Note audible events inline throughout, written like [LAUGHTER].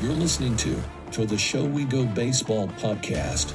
You're listening to To the Show We Go Baseball podcast.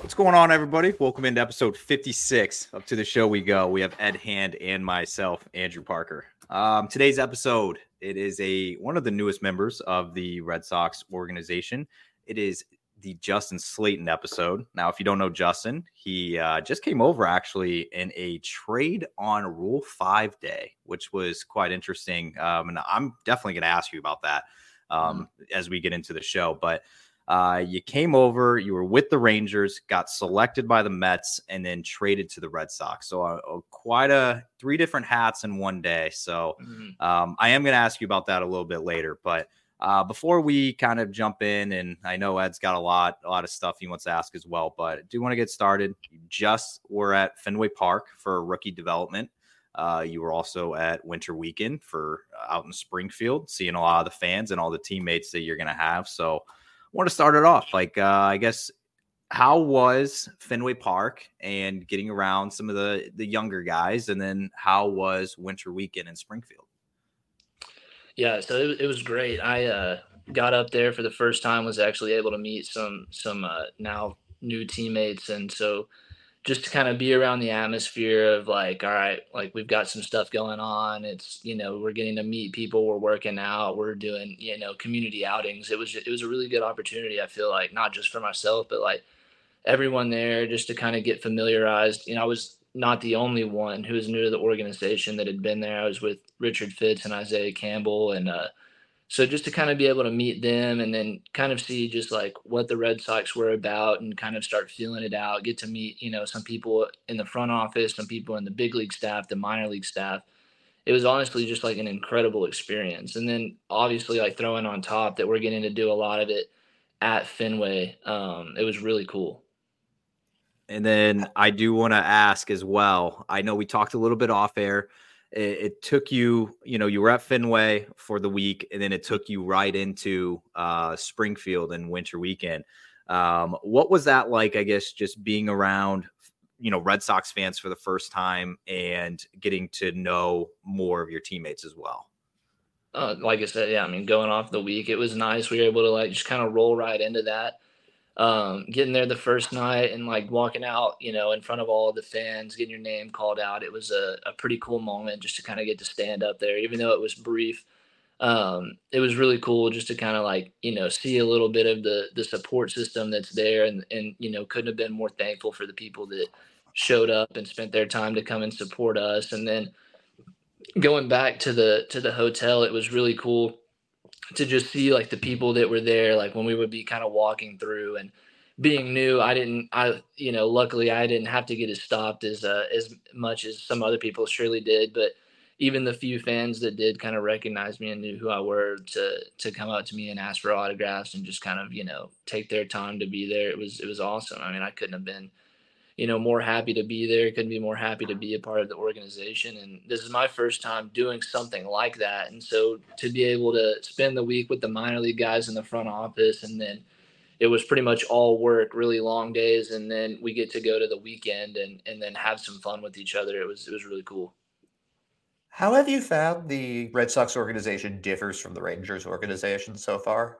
What's going on, everybody? Welcome into episode 56 of To the Show We Go. We have Ed Hand and myself, Andrew Parker. Um, today's episode, it is a one of the newest members of the Red Sox organization. It is the Justin Slaten episode. Now, if you don't know Justin, he uh, just came over actually in a trade on Rule 5 day, which was quite interesting. Um, and I'm definitely going to ask you about that um, mm. as we get into the show. But uh, you came over, you were with the Rangers, got selected by the Mets, and then traded to the Red Sox. So, uh, uh quite a three different hats in one day. So, mm-hmm. um, I am going to ask you about that a little bit later. But uh, before we kind of jump in, and I know Ed's got a lot, a lot of stuff he wants to ask as well. But I do want to get started. You just were at Fenway Park for rookie development. Uh, you were also at Winter Weekend for uh, out in Springfield, seeing a lot of the fans and all the teammates that you're going to have. So want to start it off. Like, uh, I guess, how was Fenway Park and getting around some of the the younger guys, and then how was Winter Weekend in Springfield? Yeah, so it, it was great. I uh, got up there for the first time, was actually able to meet some some uh, now new teammates, and so just to kind of be around the atmosphere of like, all right, like we've got some stuff going on. It's you know we're getting to meet people. We're working out. We're doing you know community outings. It was it was a really good opportunity. I feel like not just for myself, but like everyone there just to kind of get familiarized. You know, I was not the only one who was new to the organization that had been there. I was with Richard Fitts and Isaiah Campbell and uh, so just to kind of be able to meet them and then kind of see just like what the Red Sox were about and kind of start feeling it out, get to meet, you know, some people in the front office, some people in the big league staff, the minor league staff. It was honestly just like an incredible experience. And then obviously like throwing on top that we're getting to do a lot of it at Fenway. Um, it was really cool. And then I do want to ask as well. I know we talked a little bit off air it, it, took you, you know, you were at Fenway for the week, and then it took you right into uh, Springfield and Winter Weekend. Um, what was that like? I guess just being around, you know, Red Sox fans for the first time and getting to know more of your teammates as well. Uh, like I said, yeah, I mean, going off the week, it was nice. We were able to like just kind of roll right into that um, getting there the first night and like walking out, you know, in front of all the fans, getting your name called out. It was a, a pretty cool moment just to kind of get to stand up there, even though it was brief. Um, it was really cool just to kind of like, you know, see a little bit of the the support system that's there and and you know, couldn't have been more thankful for the people that showed up and spent their time to come and support us. And then going back to the to the hotel, it was really cool to just see like the people that were there, like when we would be kind of walking through and being new, I didn't, I, you know, luckily I didn't have to get as stopped as, uh, as much as some other people surely did. But even the few fans that did kind of recognize me and knew who I were to, to come up to me and ask for autographs and just kind of, you know, take their time to be there. It was, it was awesome. I mean, I couldn't have been, you know, more happy to be there. Couldn't be more happy to be a part of the organization. And this is my first time doing something like that. And so to be able to spend the week with the minor league guys in the front office and then it was pretty much all work, really long days, and then we get to go to the weekend and and then have some fun with each other. It was it was really cool. How have you found the Red Sox organization differs from the Rangers organization so far?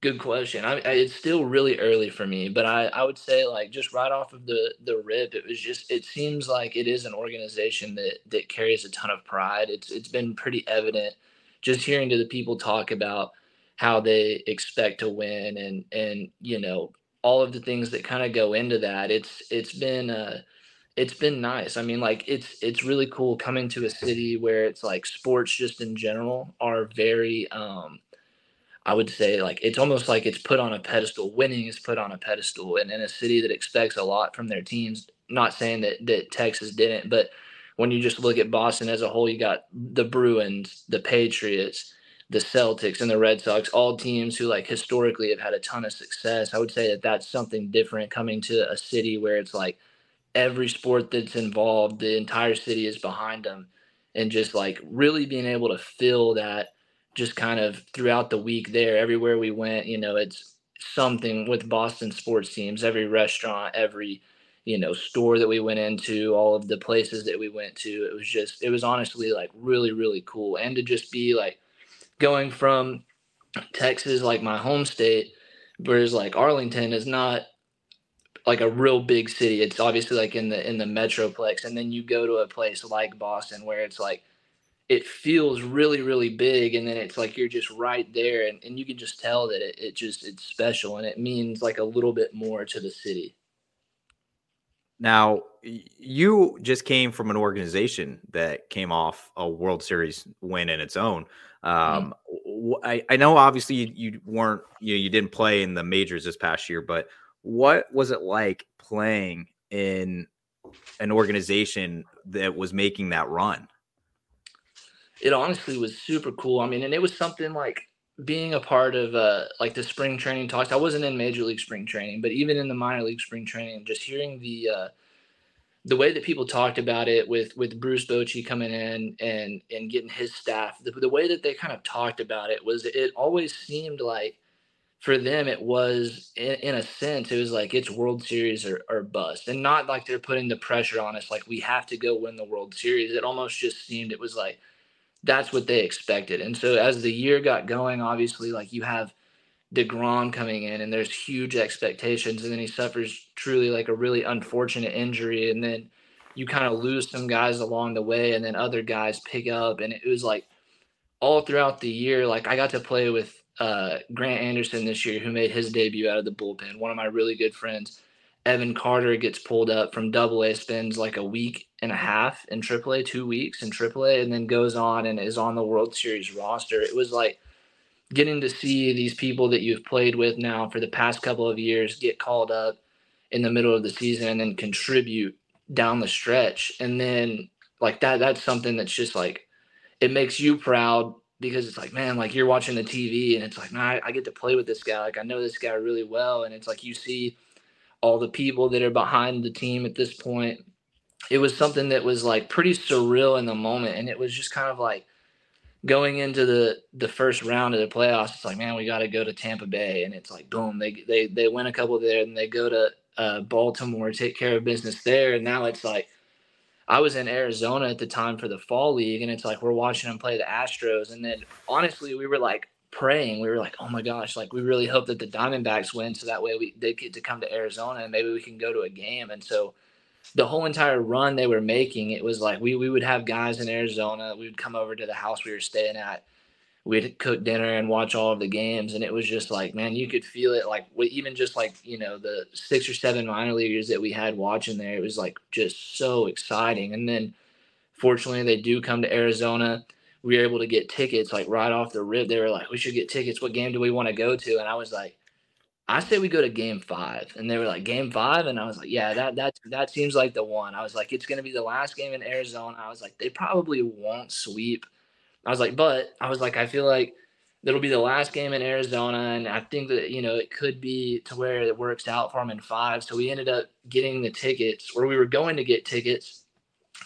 Good question. I, I, it's still really early for me, but I, I would say like just right off of the the rip, it was just it seems like it is an organization that that carries a ton of pride. It's it's been pretty evident just hearing to the people talk about how they expect to win and and you know all of the things that kind of go into that. It's it's been uh it's been nice. I mean, like it's it's really cool coming to a city where it's like sports just in general are very um I would say like it's almost like it's put on a pedestal. Winning is put on a pedestal, and in a city that expects a lot from their teams. Not saying that that Texas didn't, but when you just look at Boston as a whole, you got the Bruins, the Patriots, the Celtics, and the Red Sox, all teams who like historically have had a ton of success. I would say that that's something different coming to a city where it's like every sport that's involved, the entire city is behind them, and just like really being able to feel that just kind of throughout the week there, everywhere we went, you know, it's something with Boston sports teams, every restaurant, every, you know, store that we went into, all of the places that we went to. It was just, it was honestly like really, really cool. And to just be like going from Texas, like my home state, whereas like Arlington is not like a real big city. It's obviously like in the in the metroplex, and then you go to a place like Boston where it's like it feels really really big, and then it's like you're just right there, and, and you can just tell that it, it just it's special, and it means like a little bit more to the city. Now, you just came from an organization that came off a World Series win in its own. Um, mm-hmm. I, I, know obviously you, you weren't you know, you didn't play in the majors this past year, but what was it like playing in an organization that was making that run? It honestly was super cool. I mean, and it was something like being a part of uh, like the spring training talks. I wasn't in major league spring training, but even in the minor league spring training, just hearing the uh, the way that people talked about it with with Bruce Bochy coming in and and getting his staff, the, the way that they kind of talked about it was it always seemed like for them it was in, in, a sense it was like it's world series or, or bust and not like they're putting the pressure on us like we have to go win the world series it almost just seemed it was like that's what they expected and so as the year got going obviously like you have DeGrom coming in and there's huge expectations and then he suffers truly like a really unfortunate injury and then you kind of lose some guys along the way and then other guys pick up and it was like all throughout the year like I got to play with uh, Grant Anderson this year, who made his debut out of the bullpen. One of my really good friends, Evan Carter, gets pulled up from Double A, spends like a week and a half in triple A, two weeks in triple A, and then goes on and is on the World Series roster. It was like getting to see these people that you've played with now for the past couple of years get called up in the middle of the season and contribute down the stretch. And then like that, that's something that's just like it makes you proud because it's like, man, like you're watching the TV and it's like, man, I, I get to play with this guy. Like I know this guy really well. And it's like you see all the people that are behind the team at this point. It was something that was like pretty surreal in the moment. And it was just kind of like going into the the first round of the playoffs, it's like, man, we gotta go to Tampa Bay. And it's like boom, they they they win a couple there and they go to uh, Baltimore, take care of business there. And now it's like I was in Arizona at the time for the fall league, and it's like we're watching them play the Astros, and then honestly, we were like praying. We were like, oh my gosh, like we really hope that the Diamondbacks win, so that way we they get to come to Arizona and maybe we can go to a game. And so the whole entire run they were making, it was like we we would have guys in Arizona. We would come over to the house we were staying at we'd cook dinner and watch all of the games and it was just like man you could feel it like even just like you know the six or seven minor leaguers that we had watching there it was like just so exciting and then fortunately they do come to arizona we were able to get tickets like right off the rip. They were like we should get tickets. What game do we want to go to? And i was like i say we go to game five. And they were like game five? And i was like yeah that that that seems like the one. I was like it's going to be the last game in arizona. I was like they probably won't sweep. I was like, but I was like, I feel like that'll be the last game in Arizona, and I think that you know it could be to where it works out for them in five. So we ended up getting the tickets, or we were going to get tickets,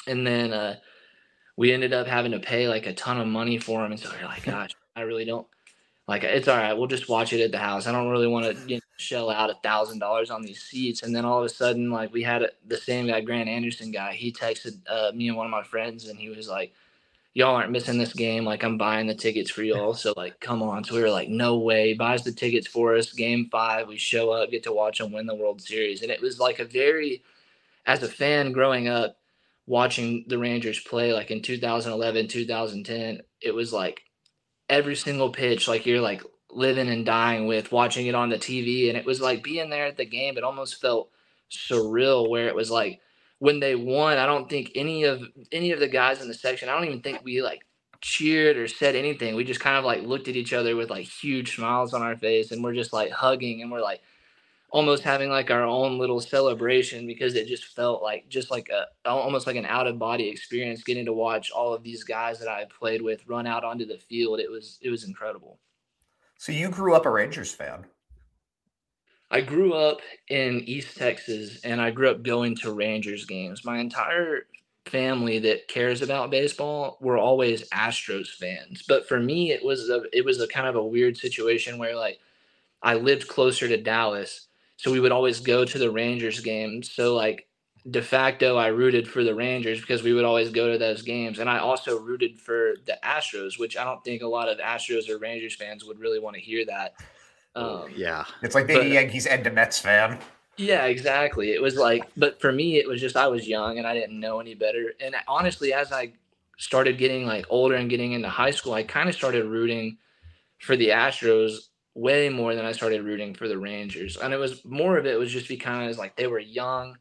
and then uh, we ended up having to pay like a ton of money for them. And so are like, gosh, I really don't like. It's all right. We'll just watch it at the house. I don't really want to you know, shell out a thousand dollars on these seats. And then all of a sudden, like we had a, the same guy, Grant Anderson guy. He texted uh, me and one of my friends, and he was like y'all aren't missing this game. Like I'm buying the tickets for y'all. So like, come on. So we were like, no way. Buys the tickets for us. Game five, we show up, get to watch them win the World Series, and it was like a very, as a fan growing up, watching the Rangers play like in 2011, 2010, it was like every single pitch, like you're like living and dying with watching it on the TV, and it was like being there at the game. It almost felt surreal, where it was like when they won, I don't think any of any of the guys in the section, I don't even think we like cheered or said anything. We just kind of like looked at each other with like huge smiles on our face and we're just like hugging and we're like almost having like our own little celebration because it just felt like just like a almost like an out of body experience getting to watch all of these guys that I played with run out onto the field. It was it was incredible. So you grew up a Rangers fan. I grew up in East Texas and I grew up going to Rangers games. My entire family that cares about baseball, we're always Astros fans. But for me, it was a it was a kind of a weird situation where like I lived closer to Dallas, so we would always go to the Rangers games. So like de facto, I rooted for the Rangers because we would always go to those games, and I also rooted for the Astros, which I don't think a lot of Astros or Rangers fans would really want to hear that. Um, yeah, It's like being But- a Yankees and a Mets fan. yeah, exactly. It was like, but for me, it was just I was young and I didn't know any better. And honestly, as I started getting like older and getting into high school, I kind of started rooting for the Astros way more than I started rooting for the Rangers. And it was more of it was just because like they were young,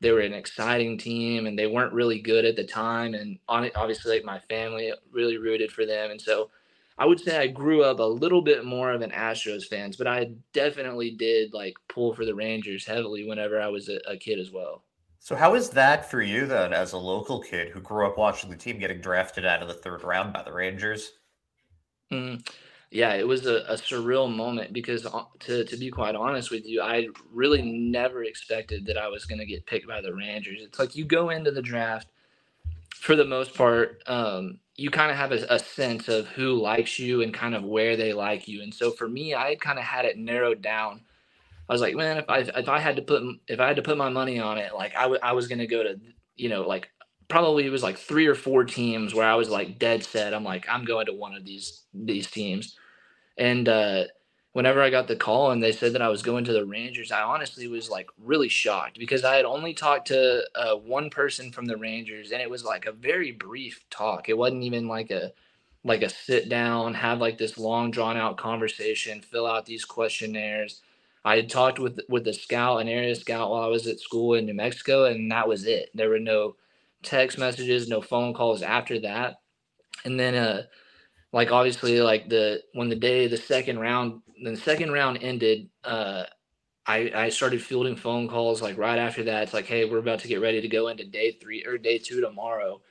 they were an exciting team, and they weren't really good at the time. And on it, obviously, like my family really rooted for them, and so. I would say I grew up a little bit more of an Astros fans, but I definitely did like pull for the Rangers heavily whenever I was a, a kid as well. So how is that for you then, as a local kid who grew up watching the team getting drafted out of the third round by the Rangers? Mm, yeah, it was a, a surreal moment because uh, to, to be quite honest with you, I really never expected that I was going to get picked by the Rangers. It's like you go into the draft for the most part, um, you kind of have a, a sense of who likes you and kind of where they like you. And so for me, I kind of had it narrowed down. I was like, man, if I if I had to put if I had to put my money on it, like I, w- I was gonna go to you know like probably it was like three or four teams where I was like dead set. I'm like I'm going to one of these these teams, and uh, whenever I got the call and they said that I was going to the Rangers, I honestly was like really shocked because I had only talked to uh, one person from the Rangers, and it was like a very brief talk. It wasn't even like a like a sit down, have like this long drawn out conversation, fill out these questionnaires. I had talked with with the scout, an area scout, while I was at school in New Mexico, and that was it. There were no text messages, no phone calls after that. And then, uh, like obviously, like the when the day the second round, the second round ended, uh, I I started fielding phone calls like right after that. It's like, hey, we're about to get ready to go into day three or day two tomorrow.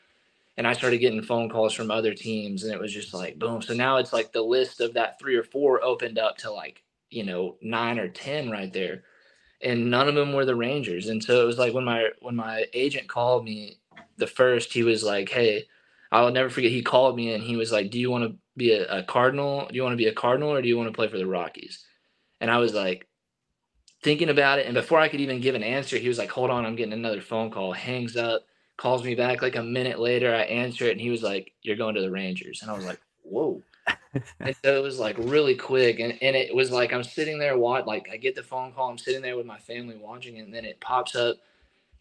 And I started getting phone calls from other teams, and it was just like boom. So now it's like the list of that three or four opened up to like you know nine or ten right there and none of them were the rangers and so it was like when my when my agent called me the first he was like hey i'll never forget he called me and he was like do you want to be a, a cardinal? Do you want to be a cardinal or do you want to play for the rockies? And i was like thinking about it and before i could even give an answer he was like hold on i'm getting another phone call. Hangs up calls me back like a minute later i answer it and he was like you're going to the rangers. And i was like whoa. [LAUGHS] And so it was like really quick and, and it was like i'm sitting there watch like i get the phone call i'm sitting there with my family watching it and then it pops up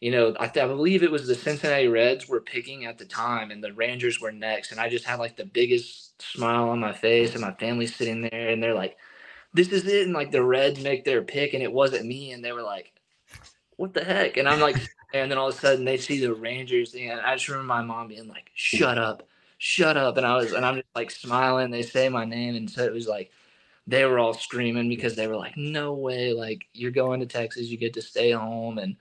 you know I, th- I believe it was the cincinnati reds were picking at the time and the rangers were next and i just had like the biggest smile on my face and my family's sitting there and they're like this is it and like the reds make their pick and it wasn't me and they were like what the heck? And i'm like [LAUGHS] and then all of a sudden they see the rangers and i just remember my mom being like shut up shut up and i was and i'm just like smiling they say my name and so it was like they were all screaming because they were like no way like you're going to texas you get to stay home and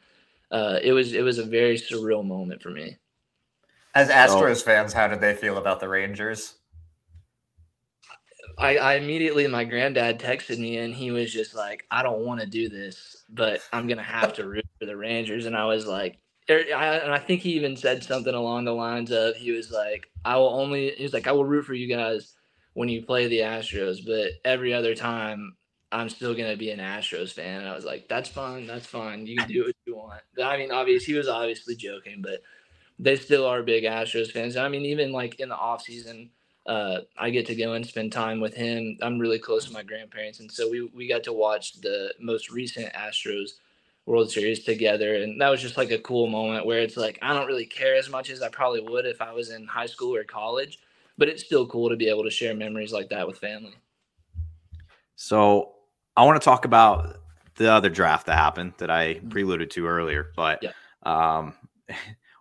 uh, it was it was a very surreal moment for me As Astros fans, how did they feel about the Rangers? I, I immediately my granddad texted me and he was just like i don't want to do this but i'm gonna have to root for the rangers and i was like er, I, and i think he even said something along the lines of he was like i will only he was like i will root for you guys when you play the astros but every other time i'm still gonna be an astros fan and i was like that's fine that's fine you can [LAUGHS] do what you want but, i mean obviously he was obviously joking but they still are big astros fans i mean even like in the off season uh, I get to go and spend time with him. I'm really close to my grandparents, and so we we got to watch the most recent Astros World Series together, and that was just like a cool moment where it's like I don't really care as much as I probably would if I was in high school or college, but it's still cool to be able to share memories like that with family. So I want to talk about the other draft that happened that I preluded to earlier, but Yeah. um, [LAUGHS]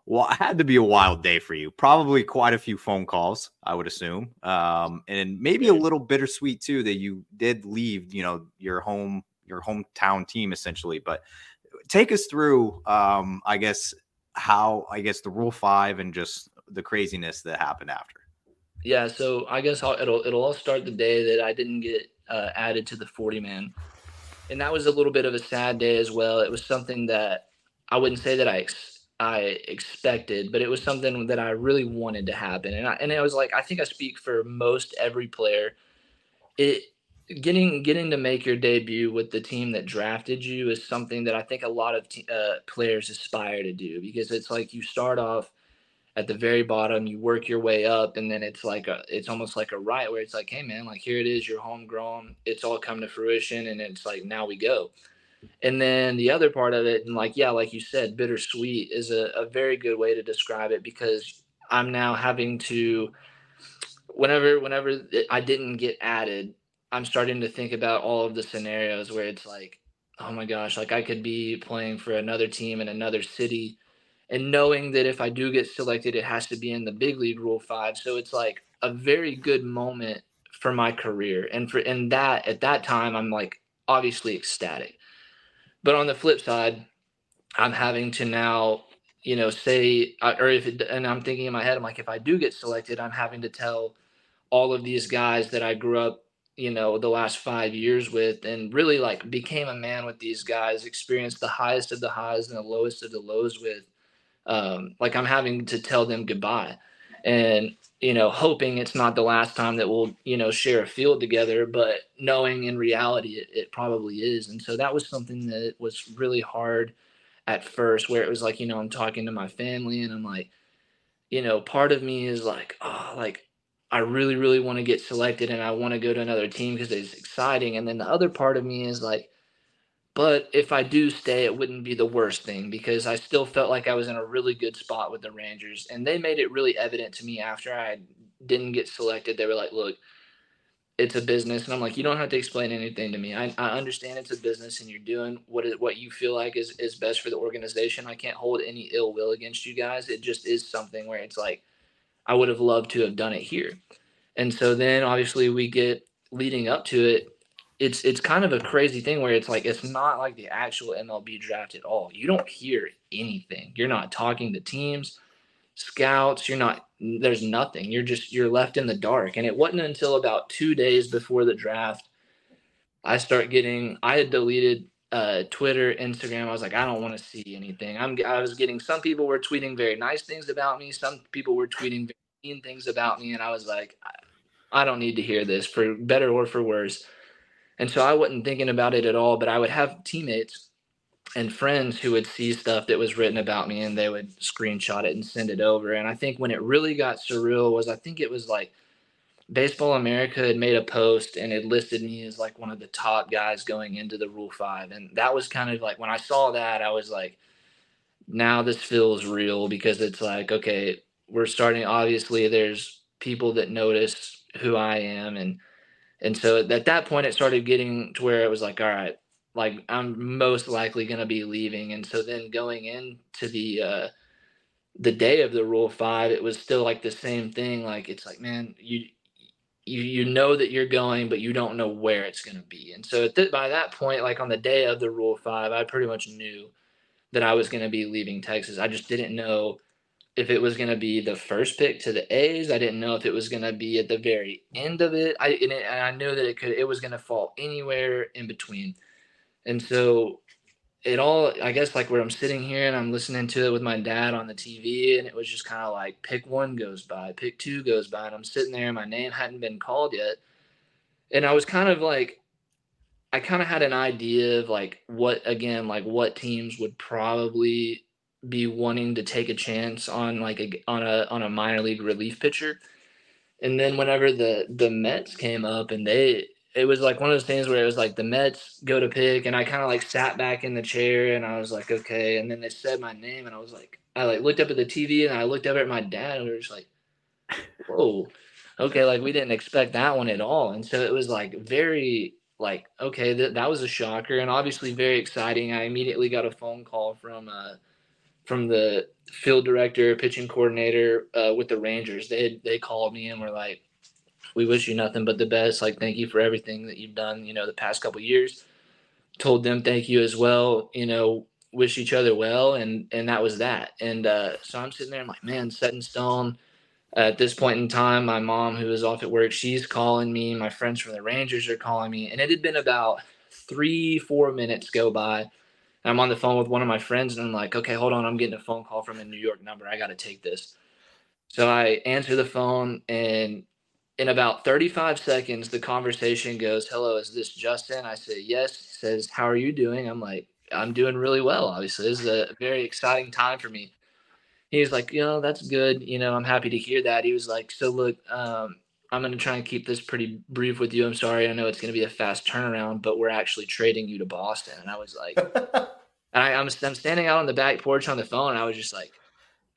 well, it had to be a wild day for you. Probably quite a few phone calls, I would assume, um, and maybe a little bittersweet too that you did leave, you know, your home, your hometown team essentially. But take us through, um, I guess, how I guess the Rule Five and just the craziness that happened after. Yeah, so I guess I'll, it'll it'll all start the day that I didn't get uh, added to the 40 man, and that was a little bit of a sad day as well. It was something that I wouldn't say that I ex- I expected, but it was something that I really wanted to happen. And I, and it was like I think I speak for most every player. It getting getting to make your debut with the team that drafted you is something that I think a lot of uh, players aspire to do because it's like you start off at the very bottom, you work your way up, and then it's like a it's almost like a right where it's like, hey man, like here it is, you're homegrown, it's all come to fruition, and it's like now we go. And then the other part of it, and like, yeah, like you said, bittersweet is a, a very good way to describe it because I'm now having to, whenever, whenever I didn't get added, I'm starting to think about all of the scenarios where it's like, oh my gosh, like I could be playing for another team in another city and knowing that if I do get selected, it has to be in the big league rule five. So it's like a very good moment for my career. And for, and that at that time, I'm like obviously ecstatic but on the flip side, I'm having to now, you know, say, uh, or if it, and I'm thinking in my head, I'm like, if I do get selected, I'm having to tell all of these guys that I grew up, you know, the last five years with, and really like became a man with these guys, experienced the highest of the highs and the lowest of the lows with. Um, like I'm having to tell them goodbye. And you know, hoping it's not the last time that we'll, you know, share a field together, but knowing in reality it, it, probably is. And so that was something that was really hard at first, where it was like, you know, I'm talking to my family and I'm like, you know, part of me is like, oh, like I really, really want to get selected and I want to go to another team because it's exciting. And then the other part of me is like, but if I do stay, it wouldn't be the worst thing because I still felt like I was in a really good spot with the Rangers. And they made it really evident to me after I didn't get selected. They were like, look, it's a business. And I'm like, you don't have to explain anything to me. I, I understand it's a business and you're doing what is, what you feel like is, is best for the organization. I can't hold any ill will against you guys. It just is something where it's like, I would have loved to have done it here. And so then obviously we get leading up to it it's it's kind of a crazy thing where it's like it's not like the actual MLB draft at all. You don't hear anything. You're not talking to teams, scouts. You're not. There's nothing. You're just you're left in the dark. And it wasn't until about two days before the draft, I start getting. I had deleted uh, Twitter, Instagram. I was like, I don't want to see anything. I'm. I was getting some people were tweeting very nice things about me. Some people were tweeting mean things about me, and I was like, I, I don't need to hear this for better or for worse and so I wasn't thinking about it at all, but I would have teammates and friends who would see stuff that was written about me and they would screenshot it and send it over. And I think when it really got surreal was I think it was like Baseball America had made a post and it listed me as like one of the top guys going into the Rule 5. And that was kind of like when I saw that, I was like, now this feels real because it's like, okay, we're starting. Obviously, there's people that notice who I am and and so at that point, it started getting to where it was like, all right, like I'm most likely going to be leaving. And so then going into the, uh, the day of the rule five, it was still like the same thing. Like, it's like, man, you, you, you know that you're going, but you don't know where it's going to be. And so th- by that point, like on the day of the rule five, I pretty much knew that I was going to be leaving Texas. I just didn't know if it was going to be the first pick to the A's. I didn't know if it was going to be at the very end of it. I and, it, and I knew that it could it was going to fall anywhere in between. And so it all I guess like where I'm sitting here and I'm listening to it with my dad on the TV and it was just kind of like pick one goes by, pick two goes by and I'm sitting there and my name hadn't been called yet. And I was kind of like I kind of had an idea of like what again like what teams would probably be wanting to take a chance on like a on a on a minor league relief pitcher. And then whenever the the Mets came up and they it was like one of those things where it was like the Mets go to pick and I kind of like sat back in the chair and I was like okay. And then they said my name and I was like I like looked up at the TV and I looked up at my dad and we were just like whoa okay like we didn't expect that one at all. And so it was like very like okay that that was a shocker and obviously very exciting. I immediately got a phone call from uh from the field director, pitching coordinator uh, with the Rangers. They they called me and were like, "We wish you nothing but the best. Like, thank you for everything that you've done. You know, the past couple years." Told them thank you as well. You know, wish each other well, and and that was that. And uh, so I'm sitting there, I'm like, man, set in stone. At this point in time, my mom, who is off at work, she's calling me. My friends from the Rangers are calling me, and it had been about three, four minutes go by I'm on the phone with one of my friends and I'm like, okay, hold on. I'm getting a phone call from a New York number. I got to take this. So I answer the phone and in about 35 seconds, the conversation goes, hello, is this Justin? I say, yes. He says, how are you doing? I'm like, I'm doing really well. Obviously, this is a very exciting time for me. He was like, you know, that's good. You know, I'm happy to hear that. He was like, so look, um, I'm going to try and keep this pretty brief with you. I'm sorry. I know it's going to be a fast turnaround, but we're actually trading you to Boston. And I was like, [LAUGHS] and I, I'm, I'm standing out on the back porch on the phone. And I was just like,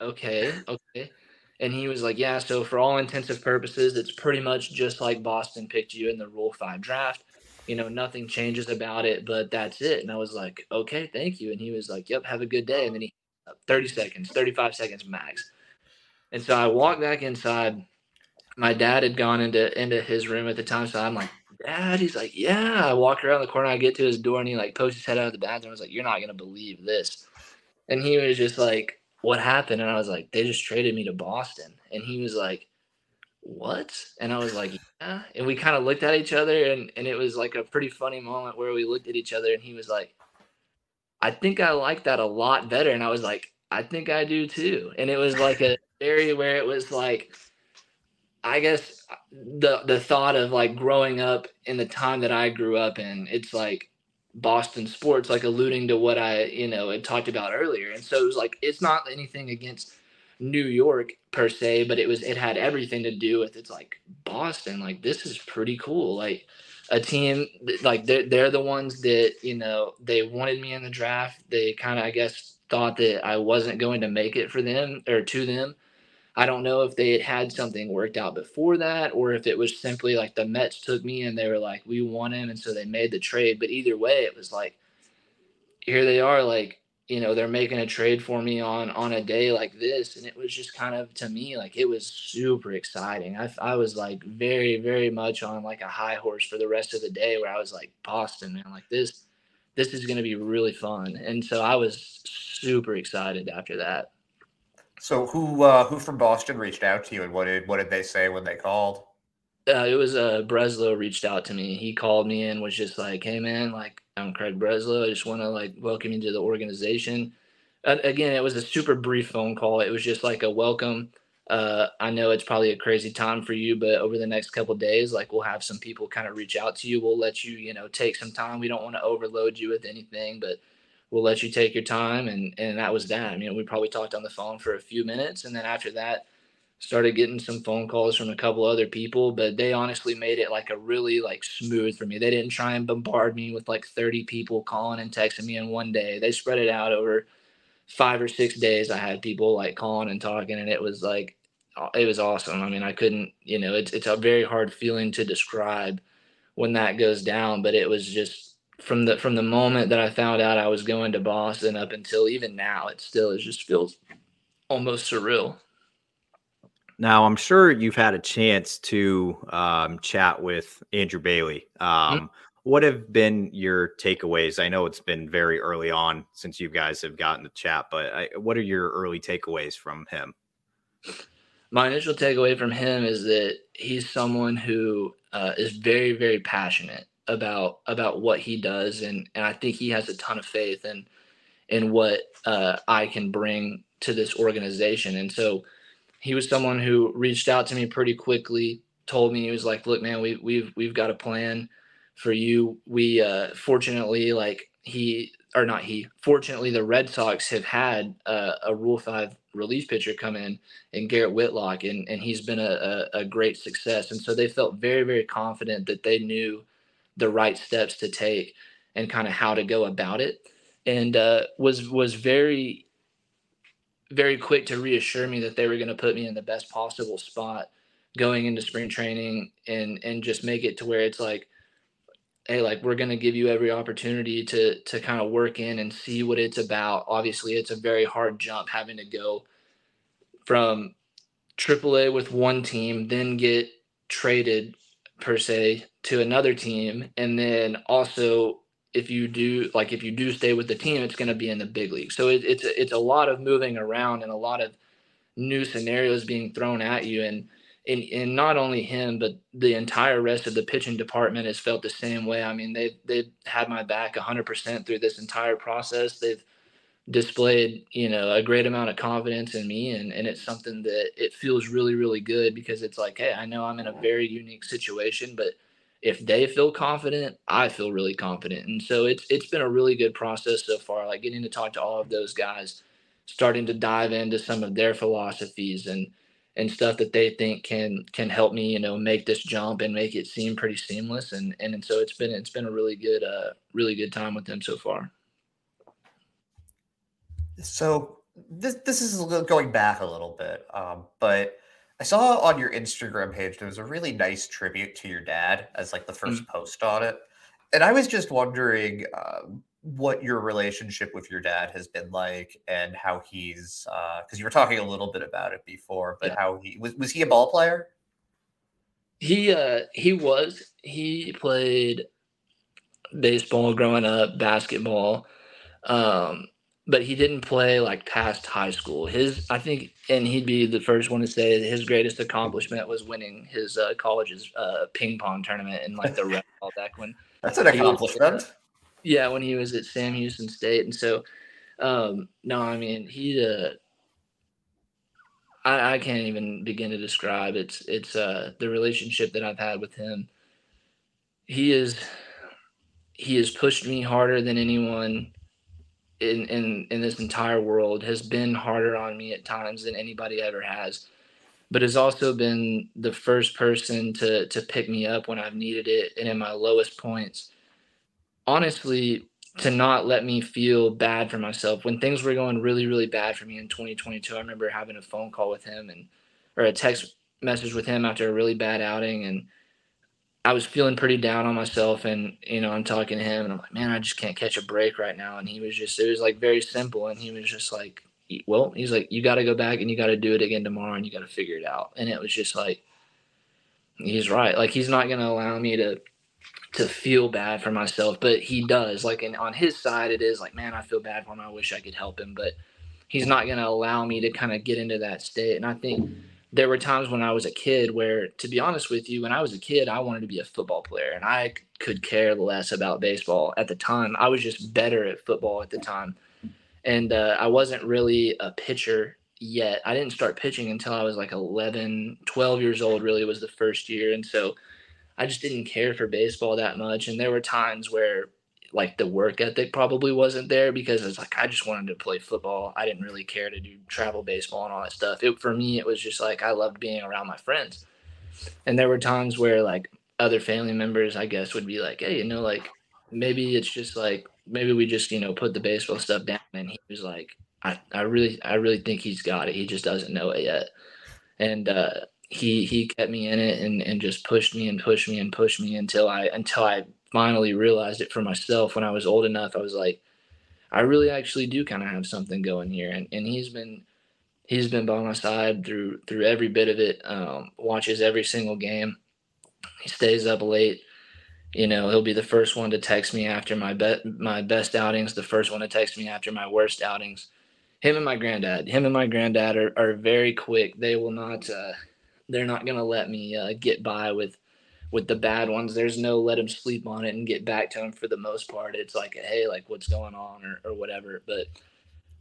okay, okay. And he was like, yeah, so for all intensive purposes, it's pretty much just like Boston picked you in the Rule 5 draft. You know, nothing changes about it, but that's it. And I was like, okay, thank you. And he was like, yep, have a good day. And then he, uh, 30 seconds, 35 seconds max. And so I walked back inside my dad had gone into into his room at the time, so I'm like, Dad, he's like, Yeah. I walk around the corner, I get to his door, and he like pokes his head out of the bathroom. I was like, You're not gonna believe this. And he was just like, What happened? And I was like, They just traded me to Boston. And he was like, What? And I was like, Yeah. And we kind of looked at each other and, and it was like a pretty funny moment where we looked at each other and he was like, I think I like that a lot better. And I was like, I think I do too. And it was like a area where it was like I guess uh, the the thought of like growing up in the time that I grew up in, it's like Boston sports, like alluding to what I, you know, had talked about earlier. And so it was like it's not anything against New York per se, but it was it had everything to do with it's like Boston. Like this is pretty cool. Like a team like they're they're the ones that, you know, they wanted me in the draft. They kind of I guess thought that I wasn't going to make it for them or to them I don't know if they had had something worked out before that or if it was simply like the Mets took me and they were like, we want him. And so they made the trade. But either way, it was like, here they are, like, you know, they're making a trade for me on on a day like this. And it was just kind of to me, like, it was super exciting. I, I was like very, very much on like a high horse for the rest of the day where I was like, Boston, man, like this, this is going to be really fun. And so I was super excited after that. So who uh, who from Boston reached out to you, and what did what did they say when they called? Uh, it was uh, Breslow reached out to me. He called me and was just like, "Hey man, like I'm Craig Breslow. I just want to like welcome you to the organization." Again, it was a super brief phone call. It was just like a welcome. Uh, I know it's probably a crazy time for you, but over the next couple days, like we'll have some people kind of reach out to you. We'll let you, you know, take some time. We don't want to overload you with anything, but we'll let you take your time and and that was that. I mean, we probably talked on the phone for a few minutes and then after that started getting some phone calls from a couple other people, but they honestly made it like a really like smooth for me. They didn't try and bombard me with like 30 people calling and texting me in one day. They spread it out over 5 or 6 days. I had people like calling and talking and it was like it was awesome. I mean, I couldn't, you know, it's it's a very hard feeling to describe when that goes down, but it was just from the from the moment that I found out I was going to Boston up until even now, it still it just feels almost surreal. Now, I'm sure you've had a chance to um, chat with Andrew Bailey. Mm-hmm. Um, mm-hmm. What have been your takeaways? I know it's been very early on since you guys have gotten the chat, but I, what are your early takeaways from him? My initial takeaway from him is that he's someone who uh, is very, very passionate about about what he does, and and I think he has a ton of faith in in what uh, I can bring to this organization. And so he was someone who reached out to me pretty quickly, told me he was like, "Look, man, we we've we've got a plan for you. We uh, fortunately like he or not he. Fortunately, the Red Sox have had uh, a Rule Five relief pitcher come in and Garrett Whitlock, and and he's been a, a, a great success. And so they felt very very confident that they knew the right steps to take and kind of how to go about it. And uh, was was very very quick to reassure me that they were going to put me in the best possible spot going into spring training and and just make it to where it's like hey like we're going to give you every opportunity to to kind of work in and see what it's about. Obviously it's a very hard jump having to go from AAA with one team then get traded per se to another team and then also if you do like if you do stay with the team it's going to be in the big league so it, it's it's a lot of moving around and a lot of new scenarios being thrown at you and and, and not only him, but the entire rest of the pitching department has felt the same way. I mean, they've they've had my back 100% through this entire process. They've displayed, you know, a great amount of confidence in me, and and it's something that it feels really really good because it's like, hey, I know I'm in a very unique situation, but if they feel confident, I feel really confident, and so it's it's been a really good process so far. Like getting to talk to all of those guys, starting to dive into some of their philosophies and and stuff that they think can can help me you know make this jump and make it seem pretty seamless and and, and so it's been it's been a really good uh really good time with them so far so this this is going back a little bit um but i saw on your instagram page there was a really nice tribute to your dad as like the 1st mm-hmm. post on it and i was just wondering um, what your relationship with your dad has been like and how he's because uh, you were talking a little bit about it before but yeah. how he was was he a ball player he uh he was he played baseball growing up basketball um but he didn't play like past high school his i think and he'd be the first one to say his greatest accomplishment was winning his uh, college's uh, ping pong tournament in like the red ball back when [LAUGHS] that's an accomplishment was, uh, yeah, when he was at Sam Houston State, and so um, no, I mean he. Uh, I, I can't even begin to describe. It's it's uh, the relationship that I've had with him. He is he has pushed me harder than anyone in in in this entire world. Has been harder on me at times than anybody ever has but has also been the first person to to pick me up when I've needed it and in my lowest points honestly to not let me feel bad for myself when things were going really really bad for me in 2022 i remember having a phone call with him and or a text message with him after a really bad outing and i was feeling pretty down on myself and you know i'm talking to him and i'm like man i just can't catch a break right now and he was just it was like very simple and he was just like well he's like you got to go back and you got to do it again tomorrow and you got to figure it out and it was just like he's right like he's not to allow me to to feel bad for myself, but he does. Like, and on his side, it is like, man, I feel bad for him. I wish I could help him, but he's not to allow me to kind of get into that state. And I think there were times when I was a kid where, to be honest with you, when I was a kid, I wanted to be a football player and I could care less about baseball at the time. I was just better at football at the time. And uh, I wasn't really a pitcher yet. I didn't start pitching until I was like 11, 12 years old, really was the first year. And so, I just didn't care for baseball that much. And there were times where like the work ethic probably wasn't there because it's like I just wanted to play football. I didn't really care to do travel baseball and all that stuff. It for me it was just like I loved being around my friends. And there were times where like other family members I guess would be like, "Hey, you know like maybe it's just like maybe we just, you know, put the baseball stuff down." And he was like, "I I really I really think he's got it. He just doesn't know it yet." And uh he he kept me in it and and just pushed me and pushed me and pushed me until I until I finally realized it for myself when I was old enough. I was like, I really actually do kind of have something going here, and and he's been he's been by my side through through every bit of it. Um, watches every single game. He stays up late. You know, he'll be the first one to text me after my bet my best outings, the first one to text me after my worst outings. Him and my granddad. Him and my granddad are, are very quick. They will not uh, they're not going to let me uh, get by with with the bad ones. There's no let him sleep on it and get back to him for the most part. It's like, hey, like what's going on or, or whatever. But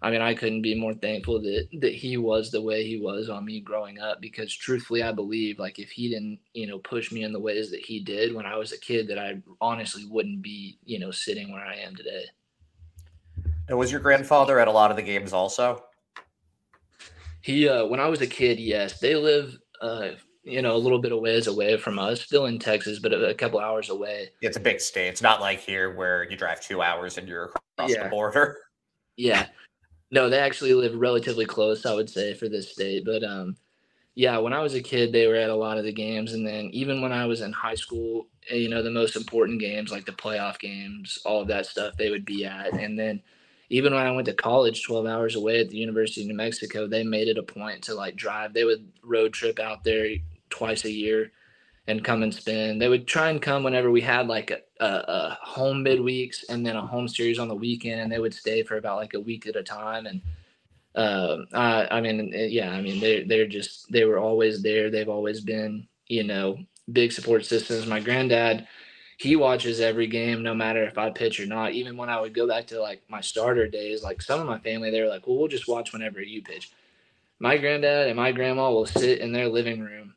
I mean, I couldn't be more thankful that that he was the way he was on me growing up because truthfully, I believe like if he didn't, you know, push me in the ways that he did when I was a kid, that I honestly wouldn't be, you know, sitting where I am today. And was your grandfather at a lot of the games also? He, uh, when I was a kid, yes, they live uh, you know, a little bit of ways away from us, still in Texas, but a, a, couple hours away. It's a big state. It's not like here where you drive two hours and you're across yeah. the border. [LAUGHS] Yeah. No, they actually live relatively close, I would say, for this state. But um, yeah, when I was a kid, they were at a lot of the games. And then even when I was in high school, eh, you know, the most important games like the playoff games, all of that stuff, they would be at. And then even when I went to college 12 hours away at the University of New Mexico, they made it a point to like drive. They would road trip out there twice a year and come and spend. They would try and come whenever we had like a, a, a home midweeks and then a home series on the weekend. And they would stay for about like a week at a time. And Um, I, I mean, eh, yeah, I mean, they're they're just they were always there. They've always been, you know, big support systems. My granddad, he watches every game, no matter if I pitch or not. Even when I would go back to like my starter days, like some of my family, they were like, "Well, we'll just watch whenever you pitch." My granddad and my grandma will sit in their living room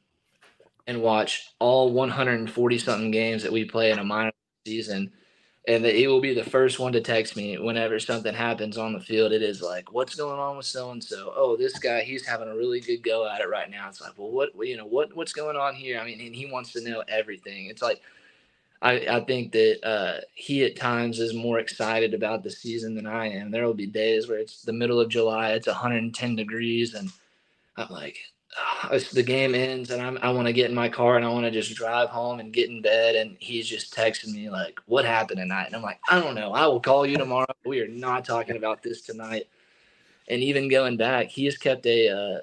and watch all 140 something games that we play in a minor season and that he will be the first one to text me whenever something happens on the field. It is like, what's going on with so and so? Oh, this guy, he's having a really good go at it right now. It's like, well, what you know, what what's going on here? I mean, and he wants to know everything. It's like, I I think that uh, he at times is more excited about the season than I am. There will be days where it's the middle of July, it's 110 degrees, and I'm like, the game ends and I'm, i want to get in my car and I want to just drive home and get in bed. And he's just texting me like, "What happened tonight?" And I'm like, "I don't know. I will call you tomorrow. We are not talking about this tonight." And even going back, he has kept a uh,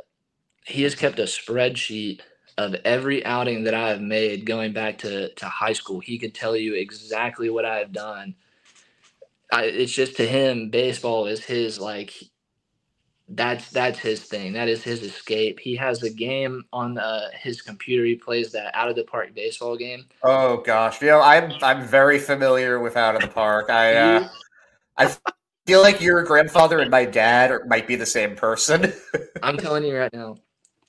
he has kept a spreadsheet of every outing that I have made going back to to high school. He could tell you exactly what I have done. I, it's just to him, baseball is his like that's that's his thing. That is his escape. He has a game on uh, his computer. He plays that out of the park baseball game. Oh gosh, you know I'm I'm very familiar with out of the park. I uh, I feel like your grandfather and my dad are, might be the same person. [LAUGHS] I'm telling you right now,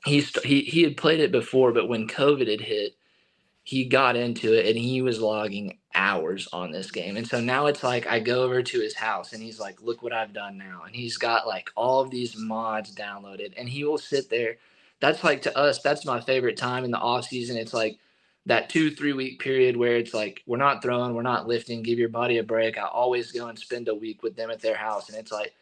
he's he he had played it before, but when COVID had hit, he got into it and he was logging hours on this game. And so now it's like I go over to his house and he's like, look what I've done now. And he's got like all of these mods downloaded and he will sit there. That's like to us, that's my favorite time in the off season. It's like that two, three week period where it's like we're not throwing, we're not lifting, give your body a break. I always go and spend a week with them at their house. And it's like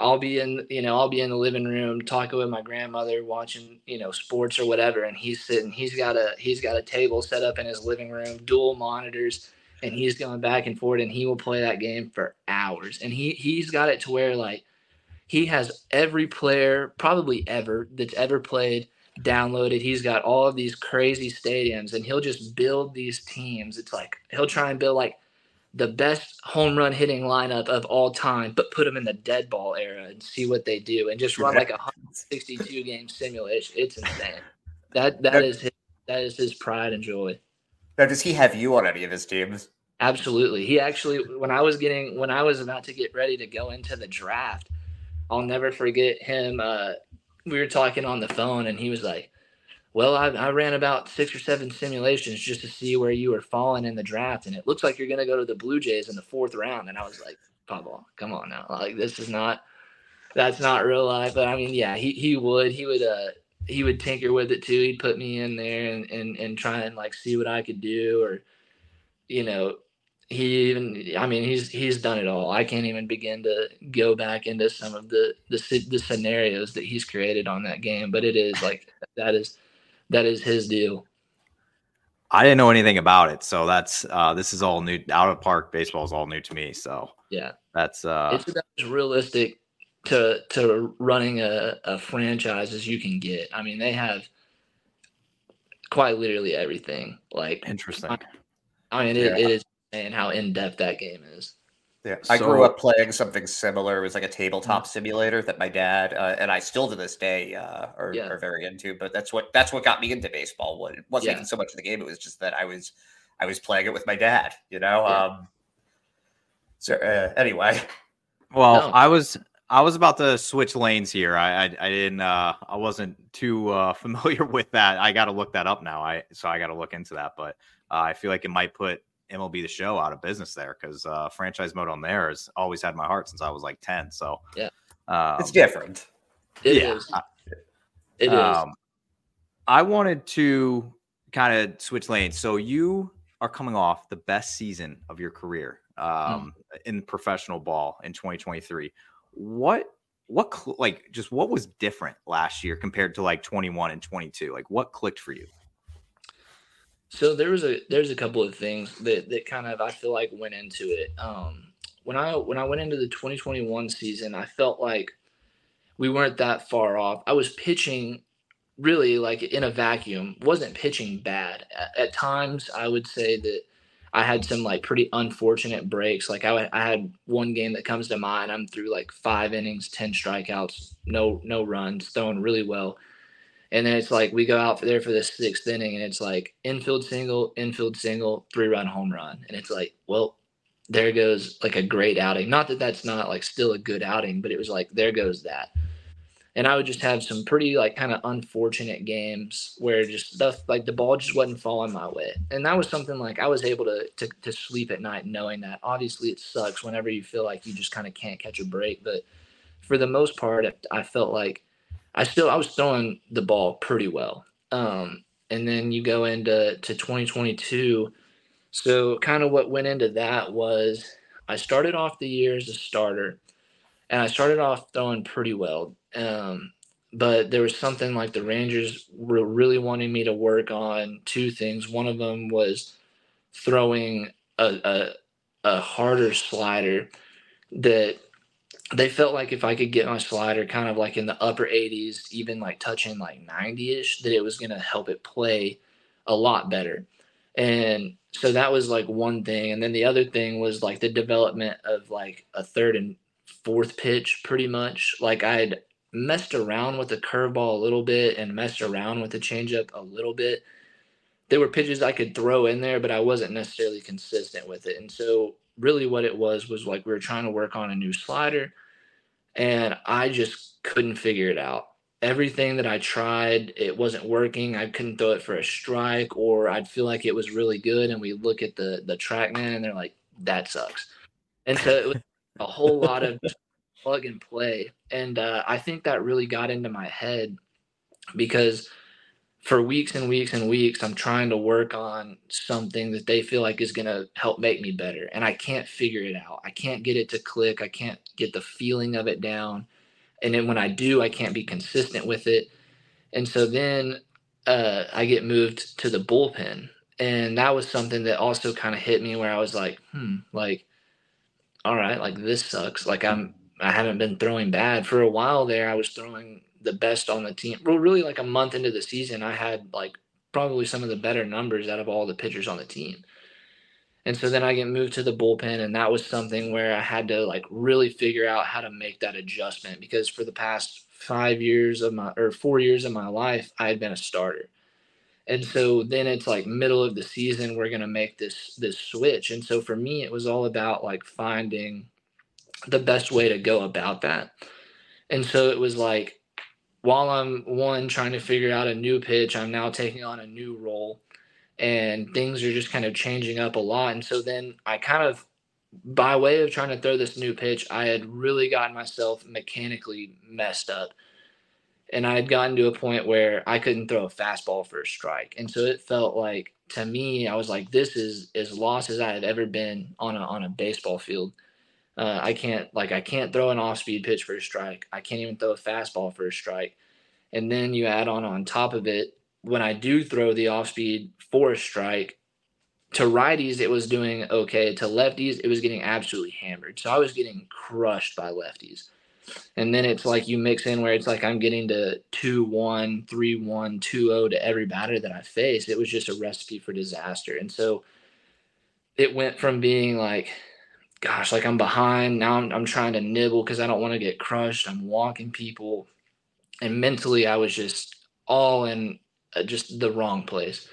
I'll be in, you know, I'll be in the living room talking with my grandmother, watching, you know, sports or whatever, and he's sitting. He's got a he's got a table set up in his living room, dual monitors, and he's going back and forth, and he will play that game for hours. And he he's got it to where like he has every player probably ever that's ever played downloaded. He's got all of these crazy stadiums, and he'll just build these teams. It's like he'll try and build like the best home run hitting lineup of all time, but put them in the dead ball era and see what they do, and just run like a 162 game simulation. It's insane. That that is his, that is his pride and joy. Now, does he have you on any of his teams? Absolutely. He actually, when I was getting, when I was about to get ready to go into the draft, I'll never forget him. Uh, we were talking on the phone, and he was like, well, I, I, ran about six or seven simulations just to see where you were falling in the draft, and it looks like you're going to go to the Blue Jays in the fourth round. And I was like, Pablo, come on now, like this is not, that's not real life. But I mean, yeah, he he would he would uh he would tinker with it too. He'd put me in there and and and try and like see what I could do, or you know, he even I mean he's he's done it all. I can't even begin to go back into some of the the the scenarios that he's created on that game, but it is like that is that is his deal. I didn't know anything about it, so that's uh, this is all new. Out of park baseball is all new to me. So yeah, that's uh, it's about as realistic to to running a, a franchise as you can get. I mean, they have quite literally everything. Like interesting. I, I mean, it, yeah. it is and how in depth that game is. Yeah, I grew up playing something similar. It was like a tabletop mm-hmm. simulator that my dad uh, and I still to this day uh, are, yeah. are, very into. But that's what that's what got me into baseball. It wasn't yeah. even so much of the game; it was just that I was I was playing it with my dad. You know. Yeah. Um, so uh, anyway, well, no. I was I was about to switch lanes here. I I, I didn't uh, I wasn't too uh, [LAUGHS] familiar with that. I got to look that up now. I so I got to look into that. But uh, I feel like it might put MLB the Show out of business there because uh, franchise mode on there has always had my heart since I was like ten. So yeah, um, it's different. It yeah, is. It um, is. I wanted to kind of switch lanes. So you are coming off the best season of your career um, mm. in professional ball in 2023. What what like just what was different last year compared to like 21 and 22? Like what clicked for you? So there was a there's a couple of things that that kind of I feel like went into it. Um, when I when I went into the 2021 season, I felt like we weren't that far off. I was pitching really like in a vacuum. wasn't pitching bad. At, at times, I would say that I had some like pretty unfortunate breaks. Like I, I had one game that comes to mind. I'm through like five innings, ten strikeouts, no no runs, throwing really well. And then it's like we go out for there for the sixth inning, and it's like infield single, infield single, three run home run, and it's like, well, there goes like a great outing. Not that that's not like still a good outing, but it was like there goes that and I would just have some pretty like kind of unfortunate games where just stuff like the ball just wasn't falling my way, and that was something like I was able to to, to sleep at night knowing that. Obviously, it sucks whenever you feel like you just kind of can't catch a break, but for the most part, I felt like I still I was throwing the ball pretty well. Um, and then you go into to 2022. So kind of what went into that was I started off the year as a starter, and I started off throwing pretty well um, but there was something like the Rangers were really wanting me to work on two things. One of them was throwing a, a, a harder slider that they felt like if I could get my slider kind of like in the upper 80s, even like touching like 90 ish, that it was going to help it play a lot better. And so that was like one thing. And then the other thing was like the development of like a third and fourth pitch, pretty much. Like I'd messed around with the curveball a little bit and messed around with the changeup a little bit. There were pitches I could throw in there, but I wasn't necessarily consistent with it. And so, really, what it was was like we were trying to work on a new slider, and I just couldn't figure it out. Everything that I tried, it wasn't working. I couldn't throw it for a strike, or I'd feel like it was really good. And we look at the the TrackMan, and they're like, "That sucks." And so it was a whole lot of plug and play. And uh, I think that really got into my head because for weeks and weeks and weeks, I'm trying to work on something that they feel like is going to help make me better. And I can't figure it out. I can't get it to click. I can't get the feeling of it down. And then when I do, I can't be consistent with it. And so then uh, I get moved to the bullpen. And that was something that also kind of hit me where I was like, hmm, like, all right, like this sucks. Like I'm I haven't been throwing bad for a while there. I was throwing the best on the team. Well, really, like a month into the season, I had like probably some of the better numbers out of all the pitchers on the team. And so then I get moved to the bullpen, and that was something where I had to like really figure out how to make that adjustment because for the past five years of my or four years of my life, I had been a starter. And so then it's like middle of the season, we're gonna make this this switch. And so for me, it was all about like finding the best way to go about that. And so it was like, while I'm one trying to figure out a new pitch, I'm now taking on a new role and things are just kind of changing up a lot. And so then I kind of, by way of trying to throw this new pitch, I had really gotten myself mechanically messed up. And I had gotten to a point where I couldn't throw a fastball for a strike. And so it felt like to me, I was like, this is as lost as I had ever been on a on a baseball field. Uh, I can't like I can't throw an off speed pitch for a strike. I can't even throw a fastball for a strike. And then you add on on top of it when I do throw the off speed for a strike. To righties, it was doing okay. To lefties, it was getting absolutely hammered. So I was getting crushed by lefties. And then it's like you mix in where it's like I'm getting to 2 1, 3 1, 2 0 to every batter that I face. It was just a recipe for disaster. And so it went from being like, gosh, like I'm behind. Now I'm, I'm trying to nibble because I don't want to get crushed. I'm walking people. And mentally, I was just all in uh, just the wrong place.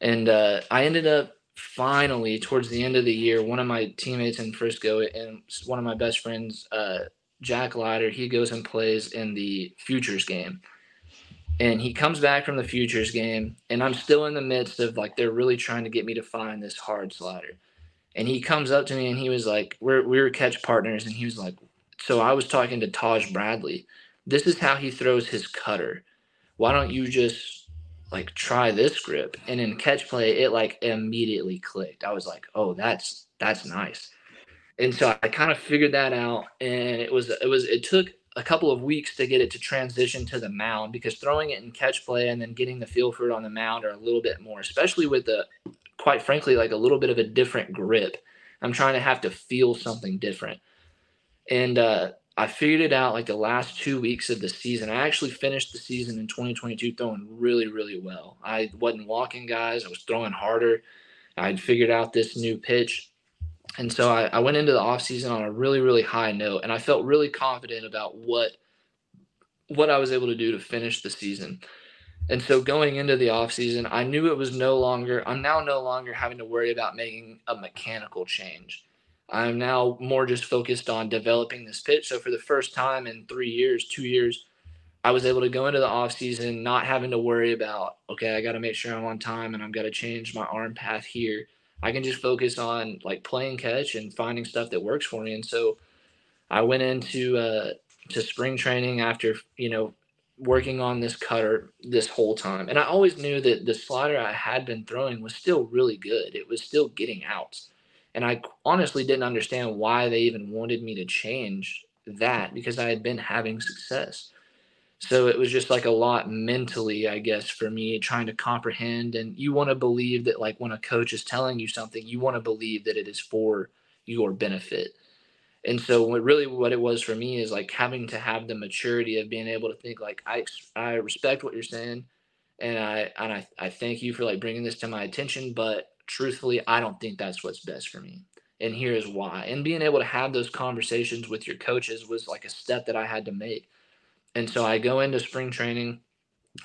And uh, I ended up finally, towards the end of the year, one of my teammates in Frisco and one of my best friends, uh, Jack Leiter, he goes and plays in the Futures game. And he comes back from the Futures game, and I'm still in the midst of like, they're really trying to get me to find this hard slider and he comes up to me and he was like, "We're we were catch partners," and he was like, "So I was talking to Taj Bradley. This is how he throws his cutter. Why don't you just like try this grip?" And in catch play, it like immediately clicked. I was like, "Oh, that's that's nice." And so I kind of figured that out, and it was it was it took a couple of weeks to get it to transition to the mound because throwing it in catch play and then getting the feel for it on the mound are a little bit more, especially with the quite frankly, like a little bit of a different grip. I'm trying to have to feel something different. And uh, I figured it out like the last two weeks of the season. I actually finished the season in 2022 throwing really, really well. I wasn't walking guys, I was throwing harder. I'd figured out this new pitch. And so I, I went into the offseason on a really, really high note. And I felt really confident about what what I was able to do to finish the season. And so going into the offseason, I knew it was no longer, I'm now no longer having to worry about making a mechanical change. I'm now more just focused on developing this pitch. So for the first time in three years, two years, I was able to go into the offseason not having to worry about, okay, I got to make sure I'm on time and I've got to change my arm path here. I can just focus on like playing catch and finding stuff that works for me. And so I went into uh, to spring training after, you know, working on this cutter this whole time. And I always knew that the slider I had been throwing was still really good. It was still getting outs. And I honestly didn't understand why they even wanted me to change that because I had been having success. So it was just like a lot mentally, I guess, for me trying to comprehend. And you want to believe that, like, when a coach is telling you something, you want to believe that it is for your benefit. And so, what really what it was for me is like having to have the maturity of being able to think, like, I I respect what you're saying, and I and I, I thank you for like bringing this to my attention, but truthfully, I don't think that's what's best for me. And here's why. And being able to have those conversations with your coaches was like a step that I had to make and so I go into spring training.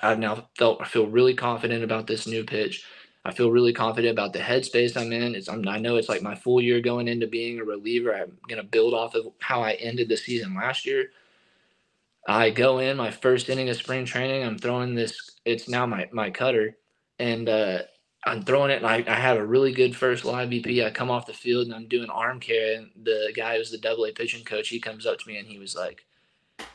I've now felt I feel really confident about this new pitch. I feel really confident about the headspace I'm in. It's I'm, I know it's like my full year going into being a reliever. I'm gonna build off of how I ended the season last year. I go in my first inning of spring training. I'm throwing this. It's now my my cutter, and uh, I'm throwing it. And I, I have a really good first live BP. I come off the field and I'm doing arm care. And the guy who's the Double A pitching coach, he comes up to me and he was like, "I'm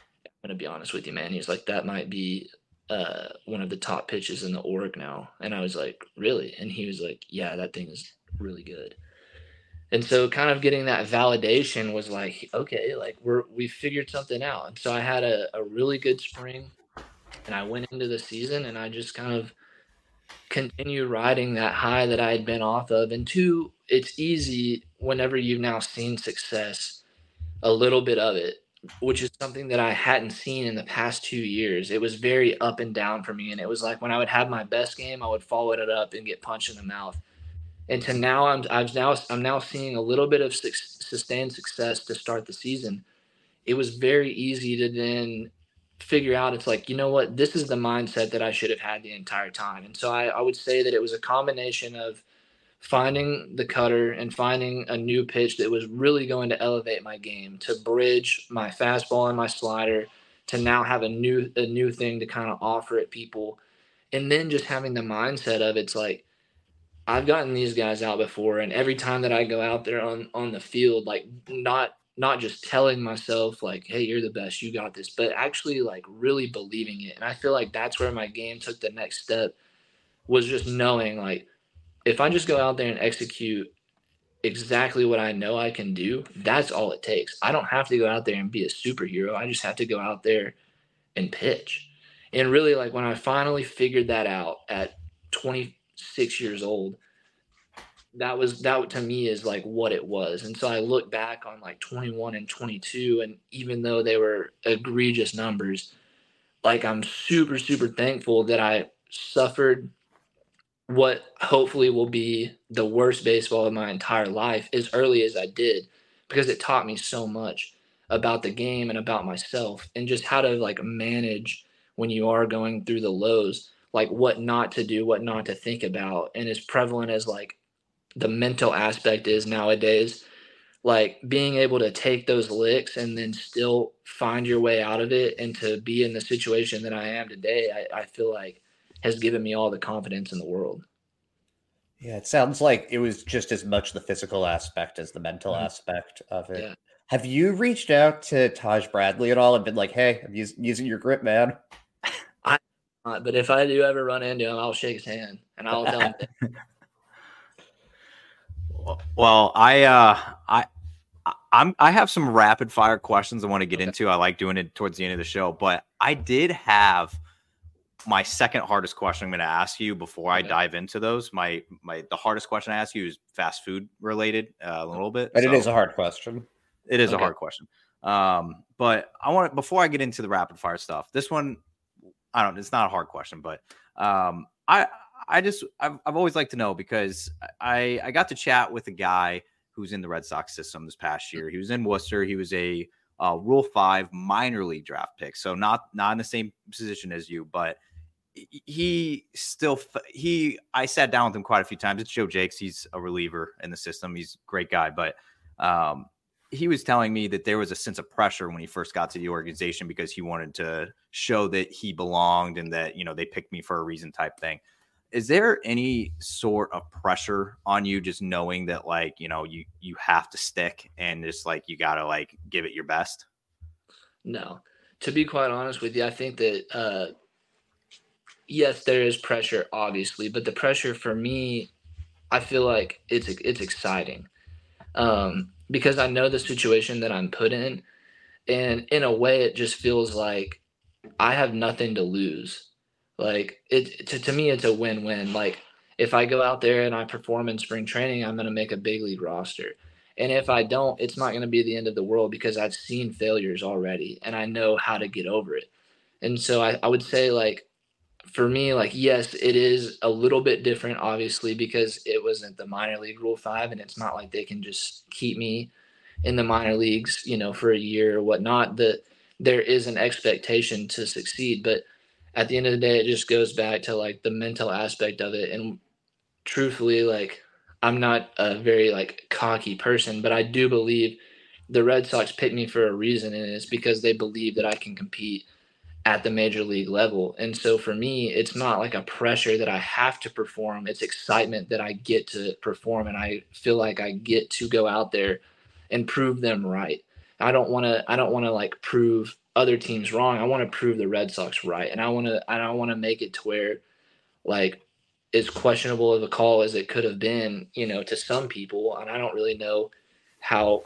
going to be honest with you, man. He's like, that might be uh, one of the top pitches in the org now. And I was like, really? And he was like, yeah, that thing is really good. And so kind of getting that validation was like, okay, like we're, we figured something out. And so I had a, a really good spring and I went into the season and I just kind of continued riding that high that I had been off of. And two, it's easy whenever you've now seen success, a little bit of it which is something that I hadn't seen in the past two years. It was very up and down for me. And it was like when I would have my best game, I would follow it up and get punched in the mouth. And to now, I'm I'm now I'm now seeing a little bit of sustained success to start the season. It was very easy to then figure out. It's like you know what, this is the mindset that I should have had the entire time. And so I, I would say that it was a combination of finding the cutter and finding a new pitch that was really going to elevate my game to bridge my fastball and my slider to now have a new a new thing to kind of offer at people. And then just having the mindset of it's like I've gotten these guys out before and every time that I go out there on on the field like not not just telling myself like hey you're the best you got this but actually like really believing it. And I feel like that's where my game took the next step was just knowing like if I just go out there and execute exactly what I know I can do, that's all it takes. I don't have to go out there and be a superhero. I just have to go out there and pitch. And really, like when I finally figured that out at 26 years old, that was that to me is like what it was. And so I look back on like 21 and 22, and even though they were egregious numbers, like I'm super, super thankful that I suffered what hopefully will be the worst baseball of my entire life as early as I did because it taught me so much about the game and about myself and just how to like manage when you are going through the lows like what not to do what not to think about. And as prevalent as like the mental aspect is nowadays like being able to take those licks and then still find your way out of it and to be in the situation that I am today I, I feel like has given me all the confidence in the world. Yeah, it sounds like it was just as much the physical aspect as the mental mm-hmm. aspect of it. Yeah. Have you reached out to Taj Bradley at all and been like, "Hey, I'm using, using your grip, man"? I, uh, but if I do ever run into him, I'll shake his hand and I'll tell him. [LAUGHS] well, I, uh, I, I'm, I have some rapid fire questions I want to get okay. into. I like doing it towards the end of the show, but I did have my second hardest question I'm going to ask you before I dive into those. My my the hardest question I ask you is fast food related uh, a little bit. But so it is a hard question. It is okay. a hard question. Um, but I want before I get into the rapid fire stuff. This one, I don't. It's not a hard question, but um, I I just I've, I've always liked to know because I I got to chat with a guy who's in the Red Sox system this past year. He was in Worcester. He was a uh, Rule Five minor league draft pick, so not not in the same position as you, but he still he I sat down with him quite a few times. It's Joe Jacques. He's a reliever in the system. He's a great guy, but um, he was telling me that there was a sense of pressure when he first got to the organization because he wanted to show that he belonged and that you know they picked me for a reason type thing is there any sort of pressure on you just knowing that like you know you you have to stick and just like you gotta like give it your best no to be quite honest with you i think that uh yes there is pressure obviously but the pressure for me i feel like it's it's exciting um because i know the situation that i'm put in and in a way it just feels like i have nothing to lose like it to, to me, it's a win-win. Like if I go out there and I perform in spring training, I'm going to make a big league roster. And if I don't, it's not going to be the end of the world because I've seen failures already and I know how to get over it. And so I, I would say like for me, like yes, it is a little bit different, obviously, because it wasn't the minor league rule five, and it's not like they can just keep me in the minor leagues, you know, for a year or whatnot. That there is an expectation to succeed, but at the end of the day, it just goes back to like the mental aspect of it. And truthfully, like I'm not a very like cocky person, but I do believe the Red Sox picked me for a reason, and it's because they believe that I can compete at the major league level. And so for me, it's not like a pressure that I have to perform. It's excitement that I get to perform and I feel like I get to go out there and prove them right. I don't want to I don't want to like prove other teams wrong. I want to prove the Red Sox right, and I want to I don't want to make it to where like as questionable of a call as it could have been, you know, to some people, and I don't really know how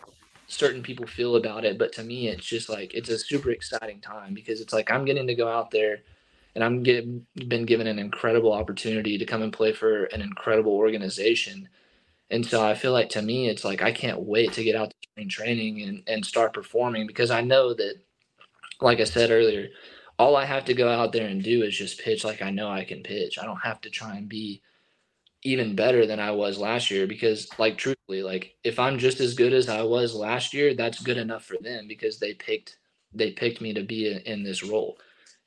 certain people feel about it, but to me, it's just like it's a super exciting time because it's like I'm getting to go out there and I'm getting been given an incredible opportunity to come and play for an incredible organization. And so I feel like to me, it's like I can't wait to get out to spring training and, and start performing because I know that like I said earlier, all I have to go out there and do is just pitch like I know I can pitch. I don't have to try and be even better than I was last year because like truthfully, like if I'm just as good as I was last year, that's good enough for them because they picked they picked me to be in, in this role.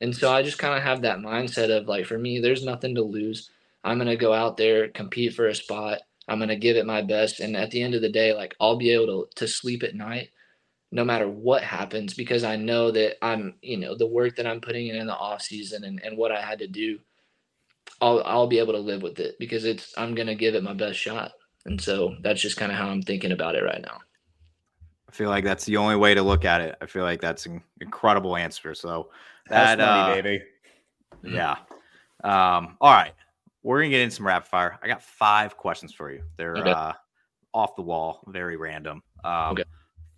And so I just kind of have that mindset of like for me, there's nothing to lose. I'm going to go out there, compete for a spot. I'm going to give it my best and at the end of the day, like I'll be able to to sleep at night no matter what happens because I know that I'm, you know, the work that I'm putting in in the off season and, and what I had to do, I'll I'll be able to live with it because it's I'm gonna give it my best shot. And so that's just kind of how I'm thinking about it right now. I feel like that's the only way to look at it. I feel like that's an incredible answer. So that money, uh, baby. Yeah. Um, all right. We're gonna get in some rapid fire. I got five questions for you. They're okay. uh off the wall, very random. Um okay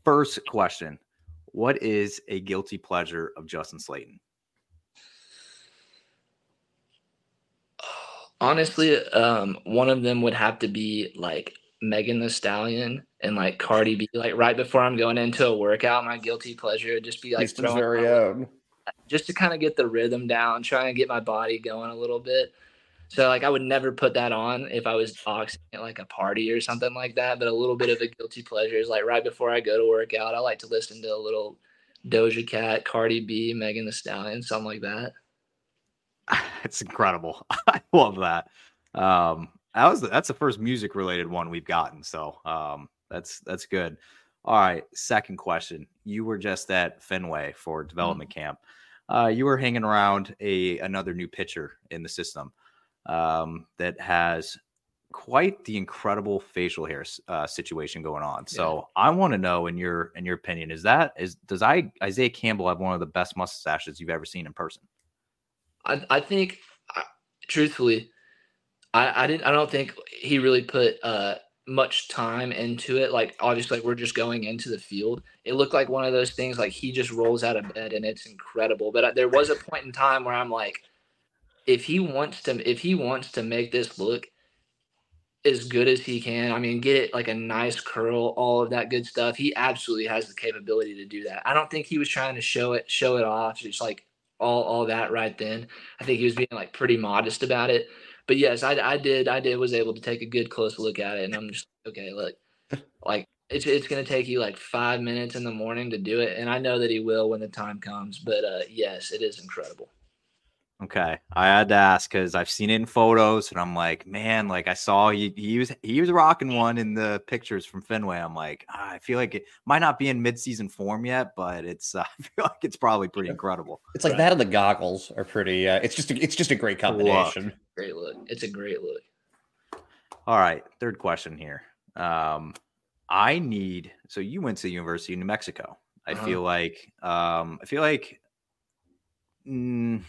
First question What is a guilty pleasure of Justin Slaten? Honestly, um, one of them would have to be like Megan Thee Stallion and like Cardi B. Like right before I'm going into a workout, my guilty pleasure would just be like throwing very own. just to kind of get the rhythm down, try and get my body going a little bit. So like I would never put that on if I was boxing at like a party or something like that. But a little bit of a guilty pleasure is like right before I go to work out, I like to listen to a little Doja Cat, Cardi B, Megan Thee Stallion, something like that. [LAUGHS] It's incredible. [LAUGHS] I love that. Um, that was the, that's the first music related one we've gotten. So um, that's that's good. All right, second question. You were just at Fenway for development mm-hmm. camp. Uh, you were hanging around a another new pitcher in the system um, that has quite the incredible facial hair uh, situation going on. So yeah. I want to know, in your in your opinion, is that is does I Isaiah Campbell have one of the best mustaches you've ever seen in person? I I think, truthfully, I I didn't I don't think he really put uh much time into it. Like obviously, like we're just going into the field. It looked like one of those things like he just rolls out of bed and it's incredible. But uh, there was a point in time where I'm like if he wants to if he wants to make this look as good as he can, I mean, get it like a nice curl, all of that good stuff. He absolutely has the capability to do that. I don't think he was trying to show it show it off. It's like all all that right then. I think he was being like pretty modest about it. But yes, I, I did I did was able to take a good close look at it, and I'm just okay. Look, [LAUGHS] like it's it's gonna take you like five minutes in the morning to do it, and I know that he will when the time comes. But uh, yes, it is incredible. Okay, I had to ask because I've seen it in photos, and I'm like, man, like I saw he, he was he was rocking one in the pictures from Fenway. I'm like, ah, I feel like it might not be in midseason form yet, but it's uh, [LAUGHS] I feel like it's probably pretty incredible. It's like that and the goggles are pretty. Uh, it's just a, it's just a great combination. Look. Great look. It's a great look. All right, third question here. Um, I need so you went to the University of New Mexico. I Uh-huh. feel like um, I feel like. Mm,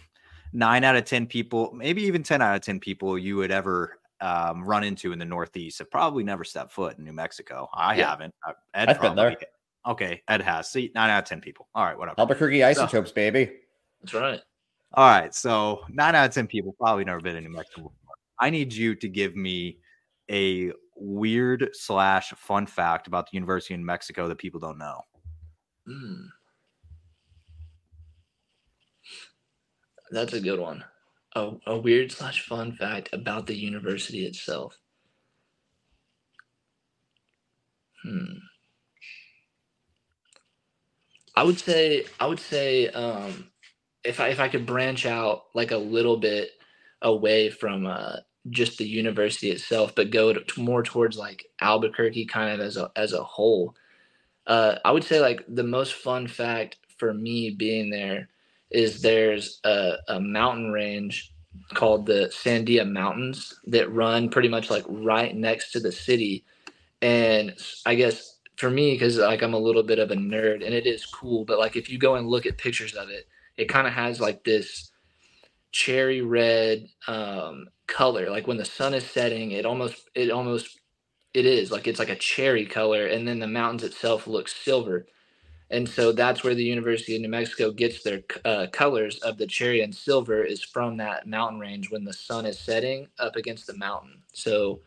nine out of 10 people, maybe even 10 out of 10 people you would ever um, run into in the Northeast have probably never stepped foot in New Mexico. I Yeah. haven't. Uh, Ed I've been there. Okay. Ed has. See, nine out of 10 people. All right. Whatever. Albuquerque isotopes, baby. That's right. All right. So nine out of 10 people probably never been in New Mexico. before. I need you to give me a weird slash fun fact about the University of New Mexico that people don't know. Mm. That's a good one. A, a weird slash fun fact about the university itself. Hmm. I would say I would say um, if I if I could branch out like a little bit away from uh, just the university itself, but go to, more towards like Albuquerque kind of as a as a whole. Uh, I would say like the most fun fact for me being there is there's a, a mountain range called the Sandia Mountains that run pretty much like right next to the city. And I guess for me, because like I'm a little bit of a nerd and it is cool, but like if you go and look at pictures of it, it kind of has like this cherry red um, color. Like when the sun is setting, it almost it almost it is like it's like a cherry color, and then the mountains itself looks silver. And so that's where the University of New Mexico gets their uh, colors of the cherry and silver is from that mountain range when the sun is setting up against the mountain. So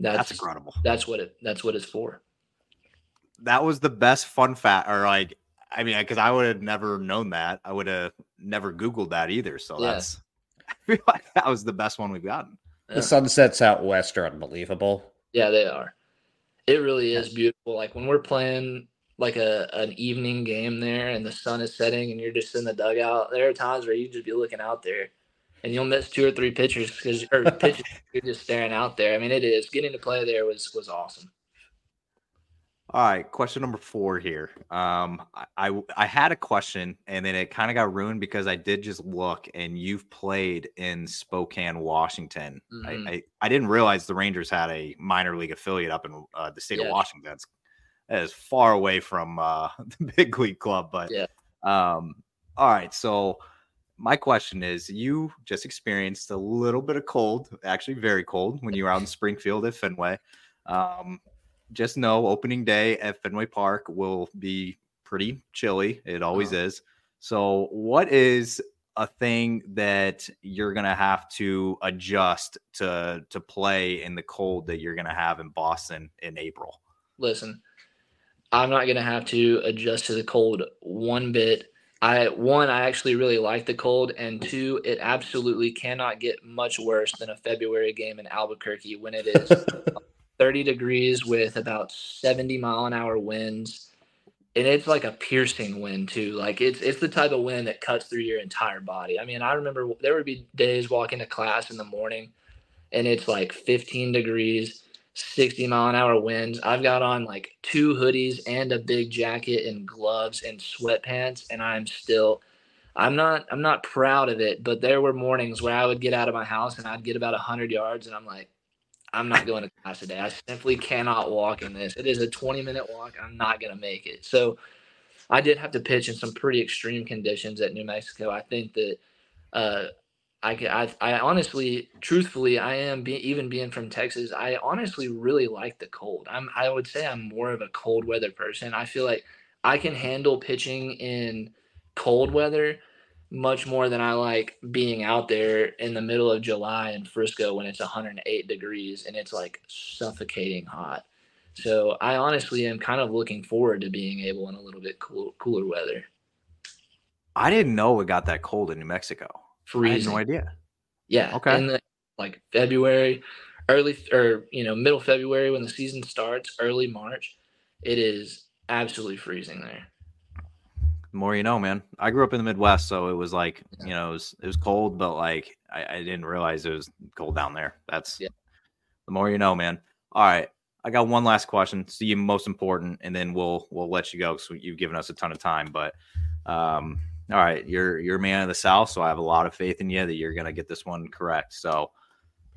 That's that's incredible. that's what it that's what it's for. that was the best fun fact or like i mean because i would have never known that i would have never googled that either so Yeah. that's [LAUGHS] i feel like that was the best one we've gotten Yeah. The sunsets out west are unbelievable. Yeah, they are. It really is beautiful. Like when we're playing like a an evening game there and the sun is setting and you're just in the dugout, there are times where you just be looking out there and you'll miss two or three pitchers because or [LAUGHS] pitches you're just staring out there. I mean, it is getting to play there was was awesome. all right question number four here um i i, I had a question and then it kind of got ruined because i did just look and you've played in spokane washington Mhm. I, I i didn't realize the rangers had a minor league affiliate up in uh, the state Yeah. of washington that's that is far away from uh [LAUGHS] the big league club but Yeah. um all right so my question is you just experienced a little bit of cold actually very cold when you were out in springfield at fenway um just know opening day at fenway park will be pretty chilly it always Uh-huh. is so what is a thing that you're gonna have to adjust to to play in the cold that you're gonna have in boston in april Listen, I'm not gonna have to adjust to the cold one bit. I one, I actually really like the cold, and two, it absolutely cannot get much worse than a February game in Albuquerque when it is [LAUGHS] 30 degrees with about 70 mile an hour winds. And it's like a piercing wind too. Like it's it's the type of wind that cuts through your entire body. I mean, I remember there would be days walking to class in the morning and it's like 15 degrees, 60 mile an hour winds. I've got on like two hoodies and a big jacket and gloves and sweatpants and I'm still I'm not I'm not proud of it, but there were mornings where I would get out of my house and I'd get about 100 yards and I'm like I'm not going to class today. I simply cannot walk in this. It is a 20 minute walk. I'm not going to make it. So I did have to pitch in some pretty extreme conditions at New Mexico. I think that uh, I, I, I honestly, truthfully, I am be, even being from Texas. I honestly really like the cold. I'm, I would say I'm more of a cold weather person. I feel like I can handle pitching in cold weather much more than I like being out there in the middle of July in Frisco when it's 108 degrees and it's like suffocating hot. So I honestly am kind of looking forward to being able in a little bit cool, cooler weather. I didn't know it got that cold in New Mexico. I had Freezing. no idea. Yeah. Okay. In the like February, early or you know middle February when the season starts, early March, it is absolutely freezing there. The more you know, man. I grew up in the Midwest, so it was like Yeah. you know it was it was cold, but like I, I didn't realize it was cold down there. That's Yeah. the more you know, man. All right, I got one last question. See you most important, and then we'll we'll let you go because you've given us a ton of time. But um, all right, you're you're a man of the South, so I have a lot of faith in you that you're gonna get this one correct. So,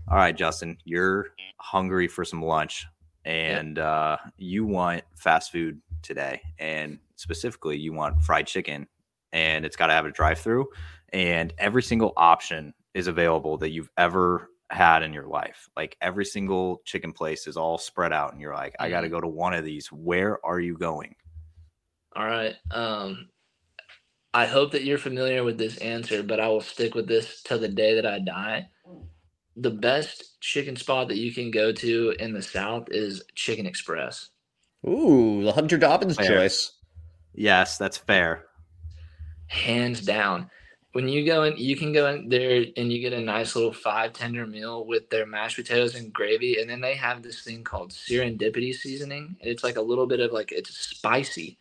all right, Justin, you're hungry for some lunch, and uh, you want fast food today, and specifically, you want fried chicken, and it's got to have a drive-through, and every single option is available that you've ever had in your life. Like every single chicken place is all spread out, and you're like, I got to Mhm. go to one of these. Where are you going? All right. Um, I hope that you're familiar with this answer, but I will stick with this till the day that I die. The best chicken spot that you can go to in the South is Chicken Express. Ooh, the Hunter Dobbins Fair. choice. Yes, that's fair. hands down. When you go in, you can go in there and you get a nice little five tender meal with their mashed potatoes and gravy, and then they have this thing called serendipity seasoning. It's like a little bit of like it's spicy,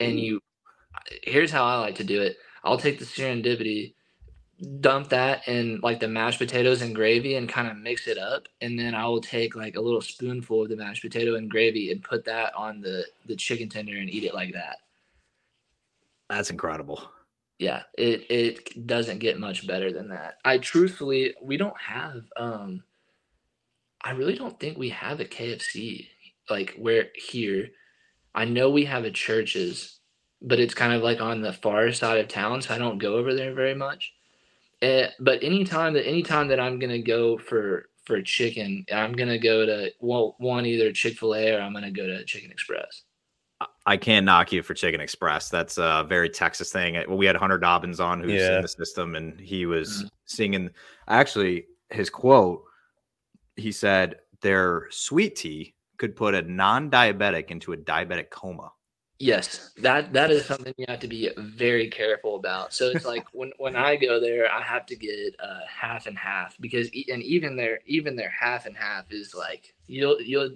and mm. you. Here's how I like to do it. I'll take the serendipity, dump that in like the mashed potatoes and gravy, and kind of mix it up, and then I will take like a little spoonful of the mashed potato and gravy and put that on the the chicken tender and eat it like that. That's incredible. yeah it it doesn't get much better than that i truthfully we don't have um i really don't think we have a kfc like where here i know we have a Church's but it's kind of like on the far side of town so i don't go over there very much Eh, but anytime that anytime that i'm gonna go for for chicken i'm gonna go to well one either chick-fil-a or i'm gonna go to chicken express I can't knock you for Chicken Express. That's a very Texas thing. Uh, We had Hunter Dobbins on who's Yeah. in the system, and he was singing. Actually, his quote, he said, "Their sweet tea could put a non-diabetic into a diabetic coma." Yes, that that is something you have to be very careful about. So it's like when when I go there, I have to get uh, half and half because e- and even their even their half and half is like you'll you'll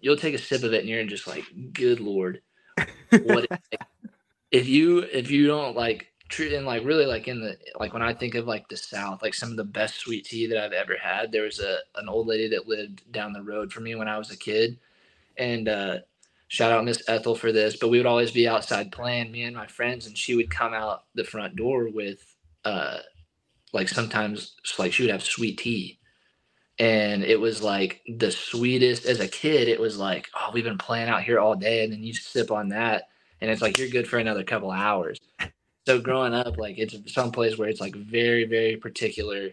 you'll take a sip of it and you're just like, good lord, what? [LAUGHS] if you if you don't like treat and like really like in the like when I think of like the South, like some of the best sweet tea that I've ever had. There was a an old lady that lived down the road from me when I was a kid, and uh, shout out Miss Ethel for this. But we would always be outside playing, me and my friends, and she would come out the front door with uh, like sometimes like she would have sweet tea. And it was like the sweetest as a kid. It was like, oh, we've been playing out here all day, and then you sip on that, and it's like you're good for another couple hours. So growing up, like it's some place where it's like very, very particular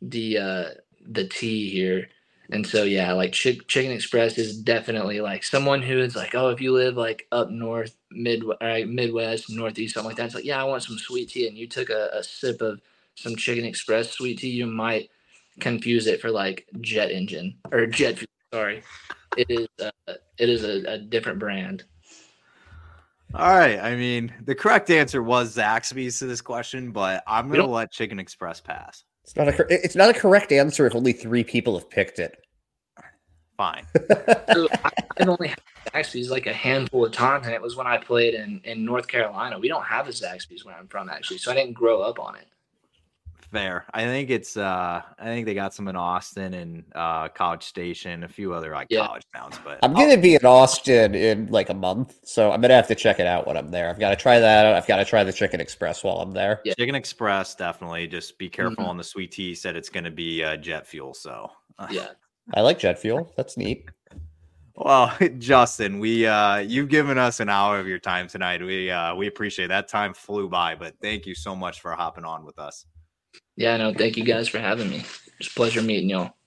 the uh the tea here. And so yeah, like Chick- Chicken Express is definitely like someone who is like, oh, if you live like up north, mid right, Midwest, Northeast, something like that. It's like, yeah, I want some sweet tea, and you took a, a sip of some Chicken Express sweet tea, you might confuse it for like jet engine or jet. Sorry, it is uh, it is a, a different brand. All right. I mean, the correct answer was Zaxby's to this question, but I'm going to let Chicken Express pass. It's not a it's not a correct answer if only three people have picked it. Fine. [LAUGHS] So I- I've only had Zaxby's like a handful of times, and it was when I played in in North Carolina. We don't have a Zaxby's where I'm from actually, so I didn't grow up on it. Fair. I think it's uh I think they got some in Austin and uh College Station, a few other like Yeah. college towns, but I'm gonna be in Austin in like a month, so I'm gonna have to check it out when I'm there. I've got to try that out. I've got to try the Chicken Express while I'm there. Yeah. Chicken Express definitely just be careful Mhm. on the sweet tea. Said it's going to be uh, jet fuel. So uh, [LAUGHS] Yeah, I like jet fuel. That's neat. Well, [LAUGHS] Justin, we uh you've given us an hour of your time tonight. We uh we appreciate that time flew by, but thank you so much for hopping on with us. Yeah. No, thank you guys for having me. It's a pleasure meeting y'all.